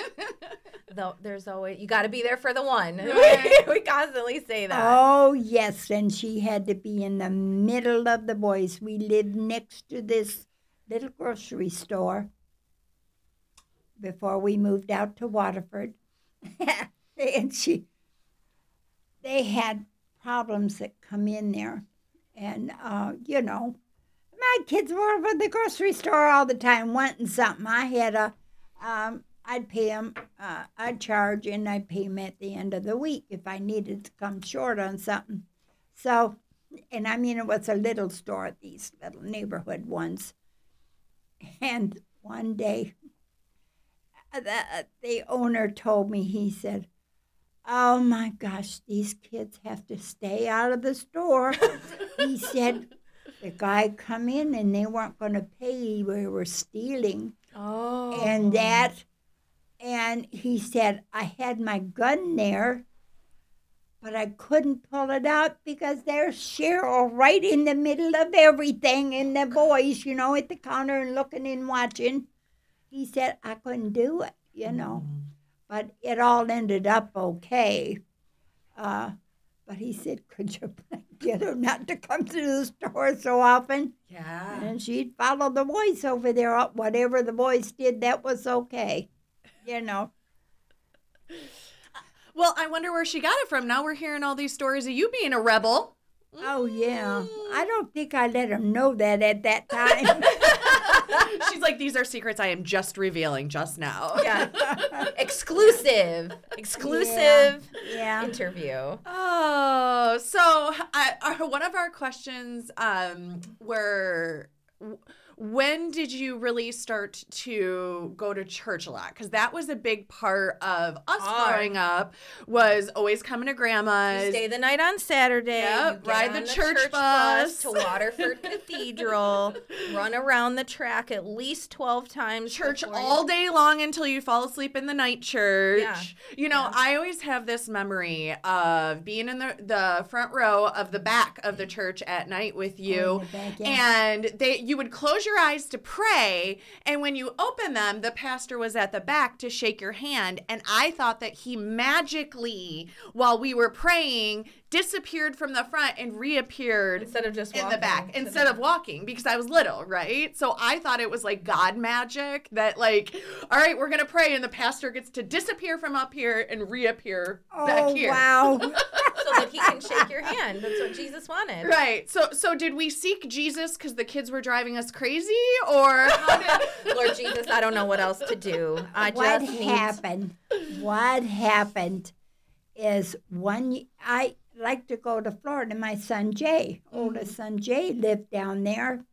Though there's always you got to be there for the one. Right. we constantly say that. Oh, yes, and she had to be in the middle of the boys. We lived next to this little grocery store before we moved out to Waterford. and she, they had problems that come in there. And, uh, you know, my kids were over at the grocery store all the time wanting something. I had a, um, I'd pay them, uh, I'd charge and I'd pay them at the end of the week if I needed to come short on something. So, and I mean, it was a little store, these little neighborhood ones. And one day, uh, the, uh, the owner told me, he said, Oh my gosh, these kids have to stay out of the store. he said, the guy come in and they weren't going to pay. We were stealing Oh. and that and he said i had my gun there but I couldn't pull it out because there's Cheryl right in the middle of everything, and the boys, you know, at the counter and looking and watching. He said I couldn't do it, you know, but it all ended up okay. Uh, but he said, Could you get her not to come to the store so often? Yeah. And she'd follow the boys over there. uh, Whatever the boys did, that was okay. You know. Well, I wonder where she got it from. Now we're hearing all these stories of you being a rebel. Oh, yeah. I don't think I let them know that at that time. She's like, these are secrets I am just revealing just now. Yeah. Exclusive. Exclusive yeah. interview. Oh, so I, our, one of our questions um, were w- when did you really start to go to church a lot? Because that was a big part of us Oh. growing up. Was always coming to grandma's. Stay the night on Saturday. Yep, ride on the church bus. to Waterford Cathedral. Run around the track at least twelve times. church all day long until you fall asleep in the night church. Yeah. You know, I always have this memory of being in the, the front row of the back of the church at night with oh, you. Oh, the back, yeah. And they you would close your eyes to pray, and when you open them, the pastor was at the back to shake your hand. And I thought that he magically, while we were praying, disappeared from the front and reappeared Instead of just in the back to instead of walking because I was little, right? So I thought it was like God magic that like, all right, we're gonna pray, and the pastor gets to disappear from up here and reappear oh, back Oh, here. wow. so that he can shake your hand. That's what Jesus wanted. Right. So so did we seek Jesus because the kids were driving us crazy, or did? Lord Jesus, I don't know what else to do. I what just need happened? What happened is one. y- I like to go to Florida. My son Jay, oldest son Jay, lived down there,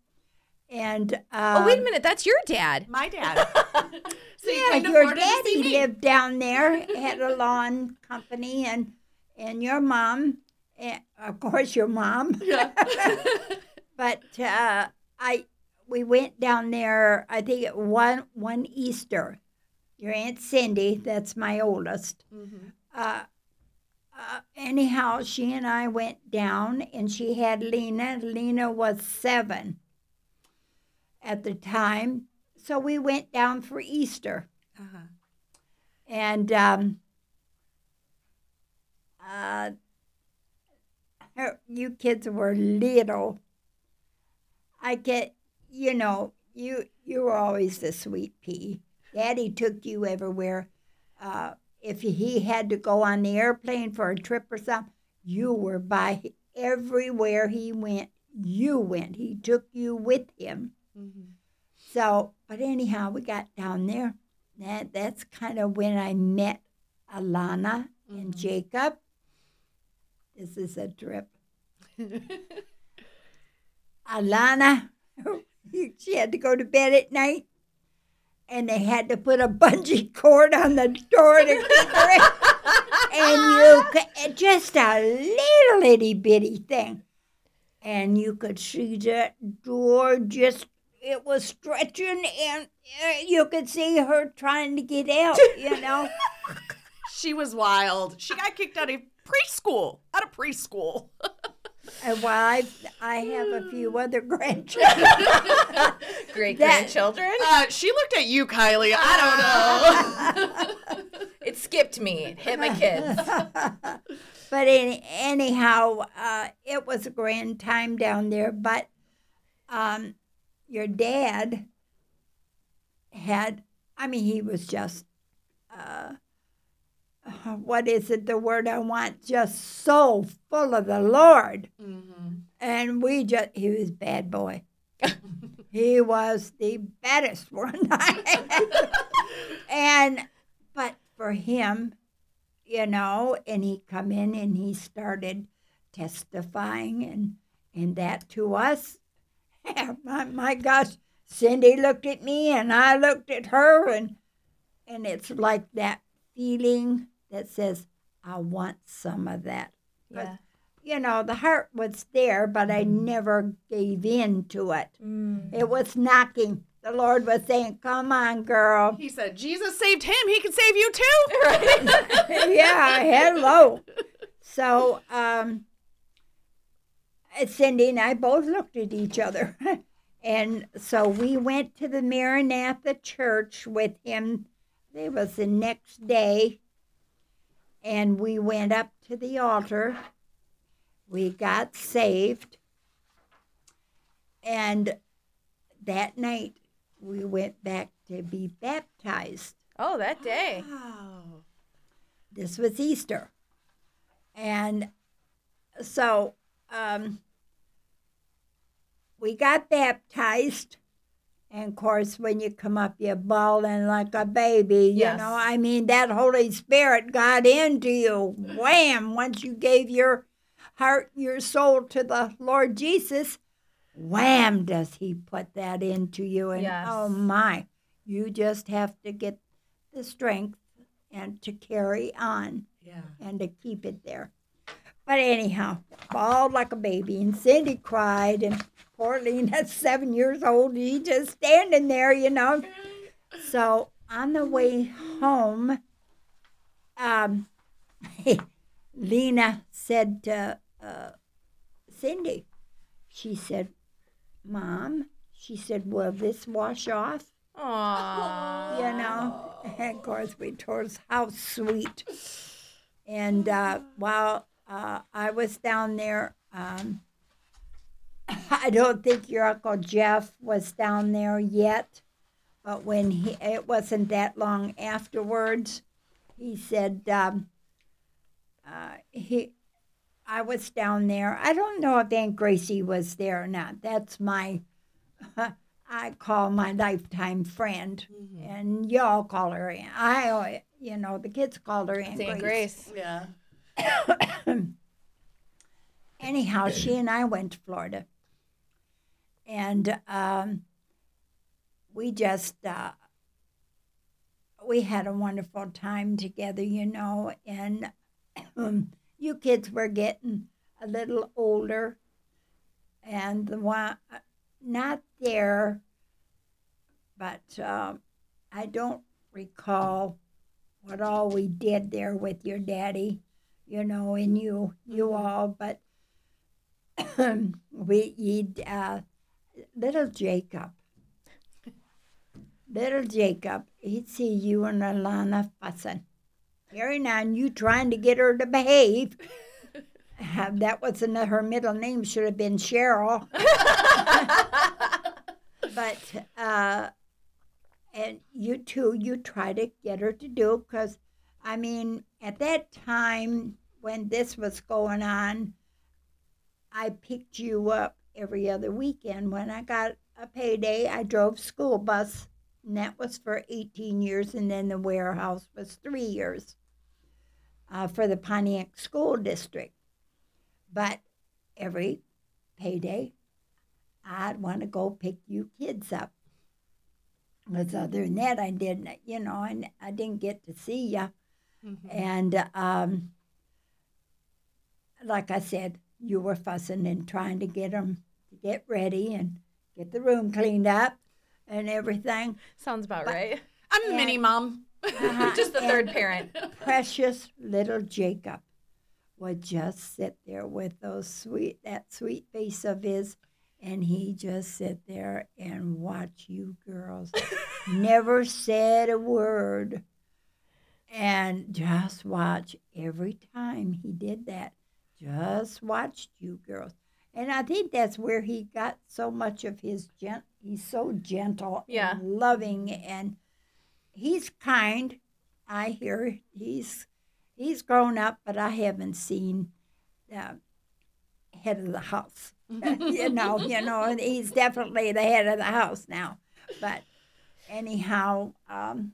and uh, Oh, wait a minute. That's your dad. My dad. so Yeah, came to your Florida to see daddy lived down there, had a lawn company, and and your mom, and of course your mom. Yeah. but uh, I we went down there. I think it one one Easter. Your aunt Cindy, that's my oldest. Uh, uh, anyhow, she and I went down, and she had Lena. Lena was seven at the time, so we went down for Easter. Uh-huh. And um, uh, her- you kids were little. I get, you know, you you were always the sweet pea. Daddy took you everywhere. Uh, if he had to go on the airplane for a trip or something, you were by everywhere he went. You went. He took you with him. Mm-hmm. So, but anyhow, we got down there. That that's kind of when I met Alana and mm-hmm. Jacob. This is a trip. Alana, she had to go to bed at night, and they had to put a bungee cord on the door to keep her in. And you could, just a little itty bitty thing, and you could see that door just it was stretching, and uh, you could see her trying to get out. You know. She was wild. She got kicked out of preschool. Out of preschool. And while I, I have a few other grandchildren. Great grandchildren. Uh, she looked at you, Kylie. I don't know. It skipped me. It hit my kids. but any, anyhow, uh, it was a grand time down there. But um, your dad had, I mean, he was just, uh, uh, what is it, the word I want? Just so full of the Lord. Mm-hmm. And we just, he was bad boy. he was the baddest one I had. and, but for him, you know, and he come in and he started testifying and and that to us. my, my gosh, Cindy looked at me and I looked at her and and it's like that feeling that says, I want some of that. But, Yeah. You know, the heart was there, but I never gave in to it. It was knocking. The Lord was saying, Come on, girl. he said, Jesus saved him. He can save you too. yeah, hello. So um, Cindy and I both looked at each other. and so we went to the Maranatha church with him. It was the next day. And we went up to the altar. We got saved. And that night, we went back to be baptized. Oh, that day. Wow. This was Easter. And so um, we got baptized. And of course, when you come up, you're bawling like a baby. You Yes. know, I mean, that Holy Spirit got into you. Wham! Once you gave your heart, your soul to the Lord Jesus, wham, does He put that into you. And Yes. oh my, you just have to get the strength and to carry on Yeah. and to keep it there. But anyhow, bawled like a baby, and Cindy cried, and poor Lena's seven years old, he just standing there, you know. So on the way home, um, Lena said to uh, Cindy, she said, Mom, she said, will this wash off? Aww. you know. And of course, we told us how sweet. And uh, while uh, I was down there, um, I don't think your Uncle Jeff was down there yet, but when he, it wasn't that long afterwards, he said, um, uh, he, I was down there. I don't know if Aunt Gracie was there or not. That's my, I call my lifetime friend, and y'all call her Aunt. I, you know, the kids called her Aunt Aunt Grace. Grace. Yeah. Anyhow, she and I went to Florida, and um, we just uh, we had a wonderful time together, you know. And um, you kids were getting a little older, and the one not there, but um, I don't recall what all we did there with your daddy, you know, and you, you all, but we eat uh, little Jacob. Little Jacob, he'd see you and Alana fussing. Carrying on, you trying to get her to behave. Uh, that wasn't her middle name, should have been Cheryl. but, uh, and you too, you try to get her to do, because, I mean, at that time when this was going on, I picked you up every other weekend. When I got a payday, I drove school bus, and that was for 18 years, and then the warehouse was three years uh, for the Pontiac School District. But every payday, I'd want to go pick you kids up. Because other than that, I didn't, you know, I, I didn't get to see you. And um, like I said, you were fussing and trying to get them to get ready and get the room cleaned up and everything. Sounds about But- right. I'm a mini mom. Uh-huh. Just the third parent. Precious little Jacob would just sit there with those sweet, that sweet face of his, and he just sit there and watch you girls. Never said a word. And just watch every time he did that. Just watched you girls. And I think that's where he got so much of his gent. He's so gentle Yeah. and loving, and he's kind. I hear he's he's grown up, but I haven't seen the head of the house. you know, you know, he's definitely the head of the house now. But anyhow, um,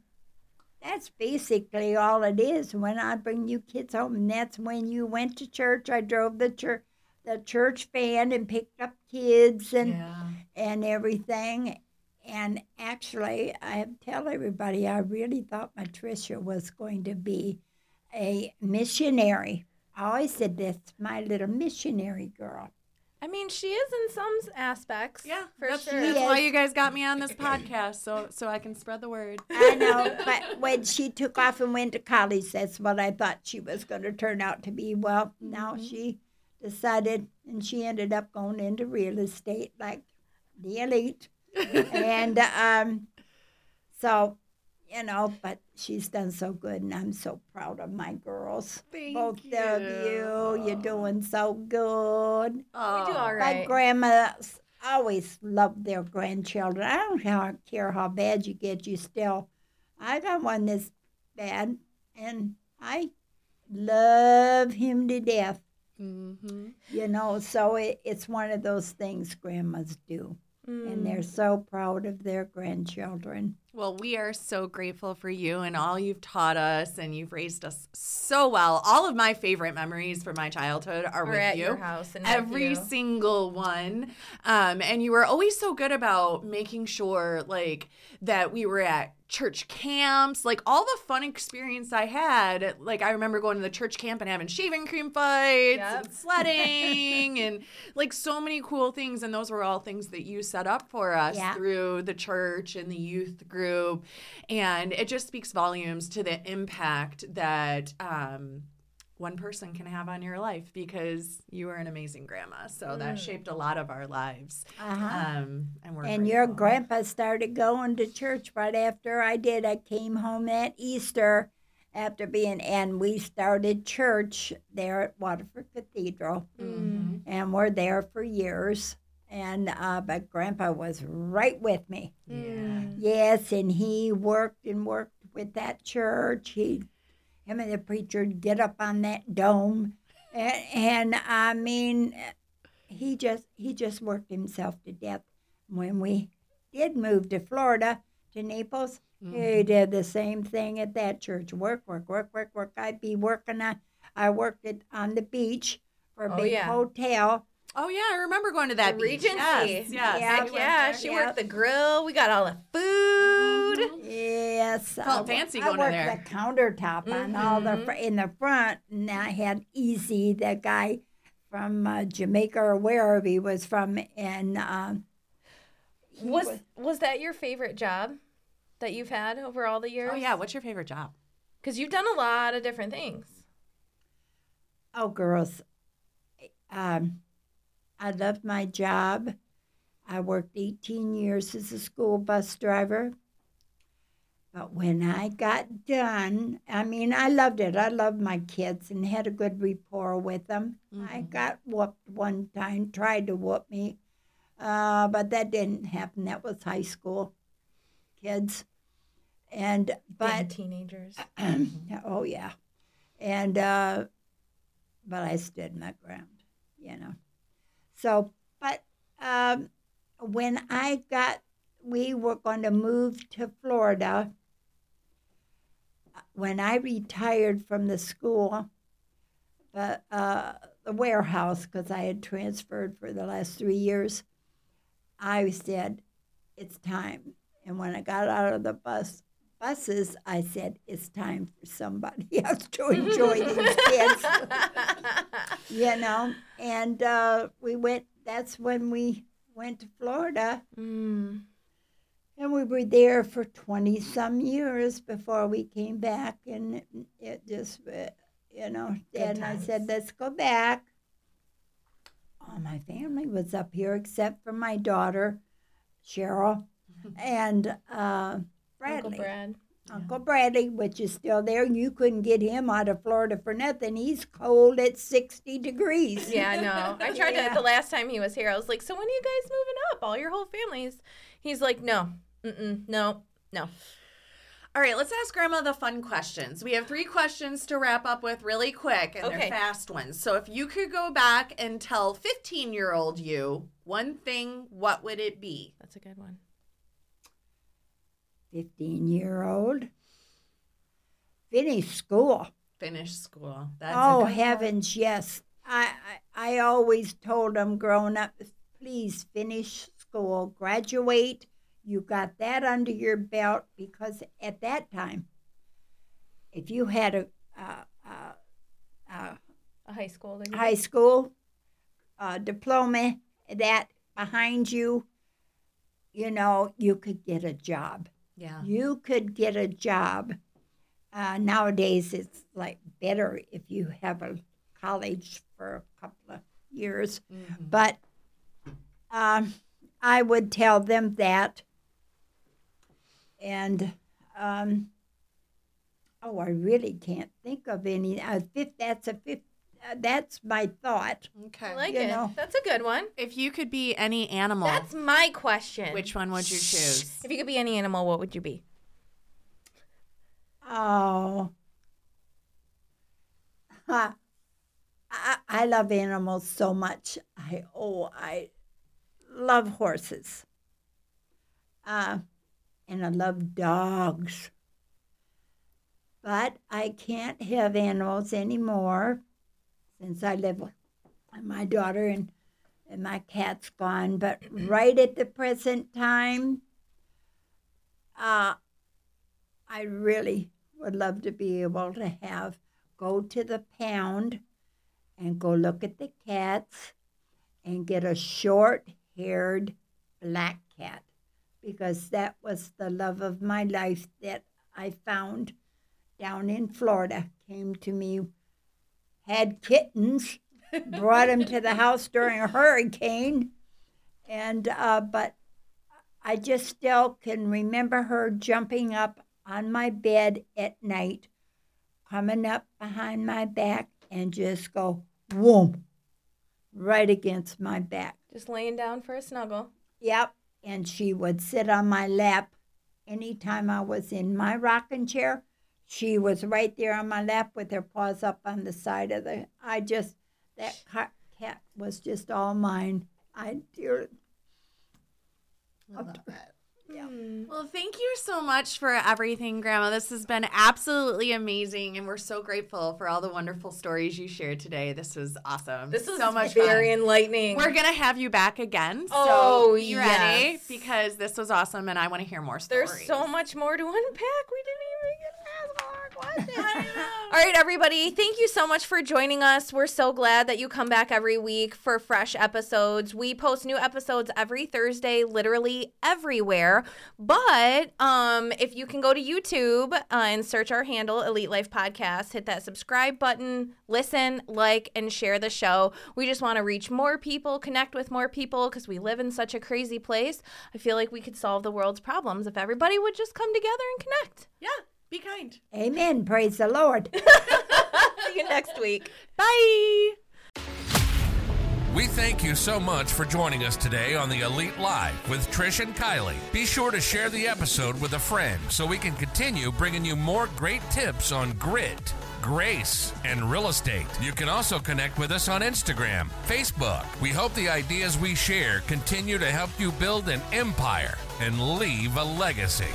that's basically all it is. When I bring you kids home, and that's when you went to church. I drove the church the church van and picked up kids and Yeah. and everything. And actually, I tell everybody, I really thought Patricia was going to be a missionary. I always said that's my little missionary girl. I mean, she is in some aspects. Yeah, for that's, sure. that's why you guys got me on this podcast, so so I can spread the word. I know, but when she took off and went to college, that's what I thought she was going to turn out to be. Well, now she decided, and she ended up going into real estate like the elite. and um, so, you know, but she's done so good, and I'm so proud of my girls. Thank Both of you, you're doing so good. Oh, We do all My grandmas always love their grandchildren. I don't care how bad you get, you still. I got one that's bad, and I love him to death. Mm-hmm. You know, so it, it's one of those things grandmas do, and they're so proud of their grandchildren. Well, we are so grateful for you and all you've taught us, and you've raised us so well. All of my favorite memories from my childhood are We're with you. your house and Every single one. Um, and you were always so good about making sure, like, that we were at church camps, like all the fun experience I had. Like, I remember going to the church camp and having shaving cream fights Yep. and sledding and like so many cool things. And those were all things that you set up for us Yeah. through the church and the youth group. And it just speaks volumes to the impact that um, one person can have on your life because you were an amazing grandma. So that shaped a lot of our lives. Uh-huh. Um, and we're And your grandpa started going to church right after I did. I came home at Easter after being, and we started church there at Waterford Cathedral, Mm-hmm. and we're there for years. And uh, but Grandpa was right with me. Yeah. Yes, and he worked and worked with that church. He, him and the preacher would get up on that dome, and, and I mean, he just he just worked himself to death. When we did move to Florida to Naples, mm-hmm. he did the same thing at that church. Work, work, work, work, work. I'd be working on. I worked it on the beach for a Oh, big yeah. hotel. Oh yeah, I remember going to that The beach. Regency. Yes, yes. Yeah, Heck yeah, she Yeah. worked the grill. We got all the food. Yes, Felt I fancy I going in worked there. the countertop on all the fr- in the front, and I had Easy, the guy from uh, Jamaica or wherever he was from, and um, he Was was that your favorite job that you've had over all the years? Oh yeah, what's your favorite job? because you've done a lot of different things. Oh, girls, um, I loved my job. I worked 18 years as a school bus driver. But when I got done, I mean, I loved it. I loved my kids and had a good rapport with them. I got whooped one time, tried to whoop me, uh, but that didn't happen. That was high school kids. And, but teenagers. oh yeah, and uh, but I stood my ground, you know. So, but um, when I got, we were going to move to Florida. When I retired from the school, uh, uh, the warehouse, because I had transferred for the last three years, I said, "It's time." And when I got out of the bus, buses, I said, it's time for somebody else to enjoy these kids, you know. And uh, we went, that's when we went to Florida. Mm. And we were there for 20 some years before we came back. And it, just, uh, you know, Dad and I said, let's go back. All my family was up here except for my daughter, Cheryl, and uh, Bradley. Uncle Brad. Uncle Bradley, which is still there. You couldn't get him out of Florida for nothing. He's cold at 60 degrees. Yeah, I know. I tried Yeah. to the last time he was here. I was like, "So when are you guys moving up? All your whole families?" He's like, "No, mm-mm, no, no." All right, let's ask Grandma the fun questions. We have three questions to wrap up with really quick, and Okay. they're fast ones. So if you could go back and tell 15 year old you one thing, what would it be? That's a good one. 15 year old. Finish school. Finish school. That's oh, a good heavens, yes. I, I, I always told them growing up, please finish school, graduate. You got that under your belt because at that time, if you had a, a, a, a A high school degree. high school, uh, diploma that behind you, you know, you could get a job. Yeah. You could get a job. Uh, nowadays, it's like better if you have a college for a couple of years. But um, I would tell them that. And um, oh, I really can't think of any. Uh, fifth, that's a fifth. Uh, that's my thought. Okay. I like You it. know. That's a good one. if you could be any animal, That's my question. which one would you choose? If you could be any animal, what would you be? Oh. Ha. I, I love animals so much. I oh I love horses. Uh, and I love dogs. But I can't have animals anymore since I live with my daughter and, and my cat's gone. But right at the present time, uh, I really would love to be able to have go to the pound and go look at the cats and get a short haired black cat because that was the love of my life that I found down in Florida. Came to me, had kittens, brought them to the house during a hurricane, and uh, but I just still can remember her jumping up on my bed at night, coming up behind my back, and just go, whoom, right against my back. Just laying down for a snuggle. Yep. And she would sit on my lap anytime I was in my rocking chair. She was right there on my lap with her paws up on the side of the. I just, that ca- cat was just all mine. I dear. Hmm. Well, thank you so much for everything, Grandma. This has been absolutely amazing, and we're so grateful for all the wonderful stories you shared today. This was awesome. This is so much very fun. enlightening. We're gonna have you back again. So Oh, be ready yes. because this was awesome, and I want to hear more stories. There's so much more to unpack. We didn't even get to ask all our questions. all right, everybody. Thank you so much for joining us. We're so glad that you come back every week for fresh episodes. We post new episodes every Thursday, literally everywhere. But um, if you can go to YouTube uh, and search our handle, Elite Life Podcast, hit that subscribe button, listen, like, and share the show. We just want to reach more people, connect with more people because we live in such a crazy place. I feel like we could solve the world's problems if everybody would just come together and connect. Yeah. Be kind. Amen. Praise the Lord. See you next week. Bye. We thank you so much for joining us today on the Elite Life with Trish and Kylie. Be sure to share the episode with a friend so we can continue bringing you more great tips on grit, grace, and real estate. You can also connect with us on Instagram, Facebook. We hope the ideas we share continue to help you build an empire and leave a legacy.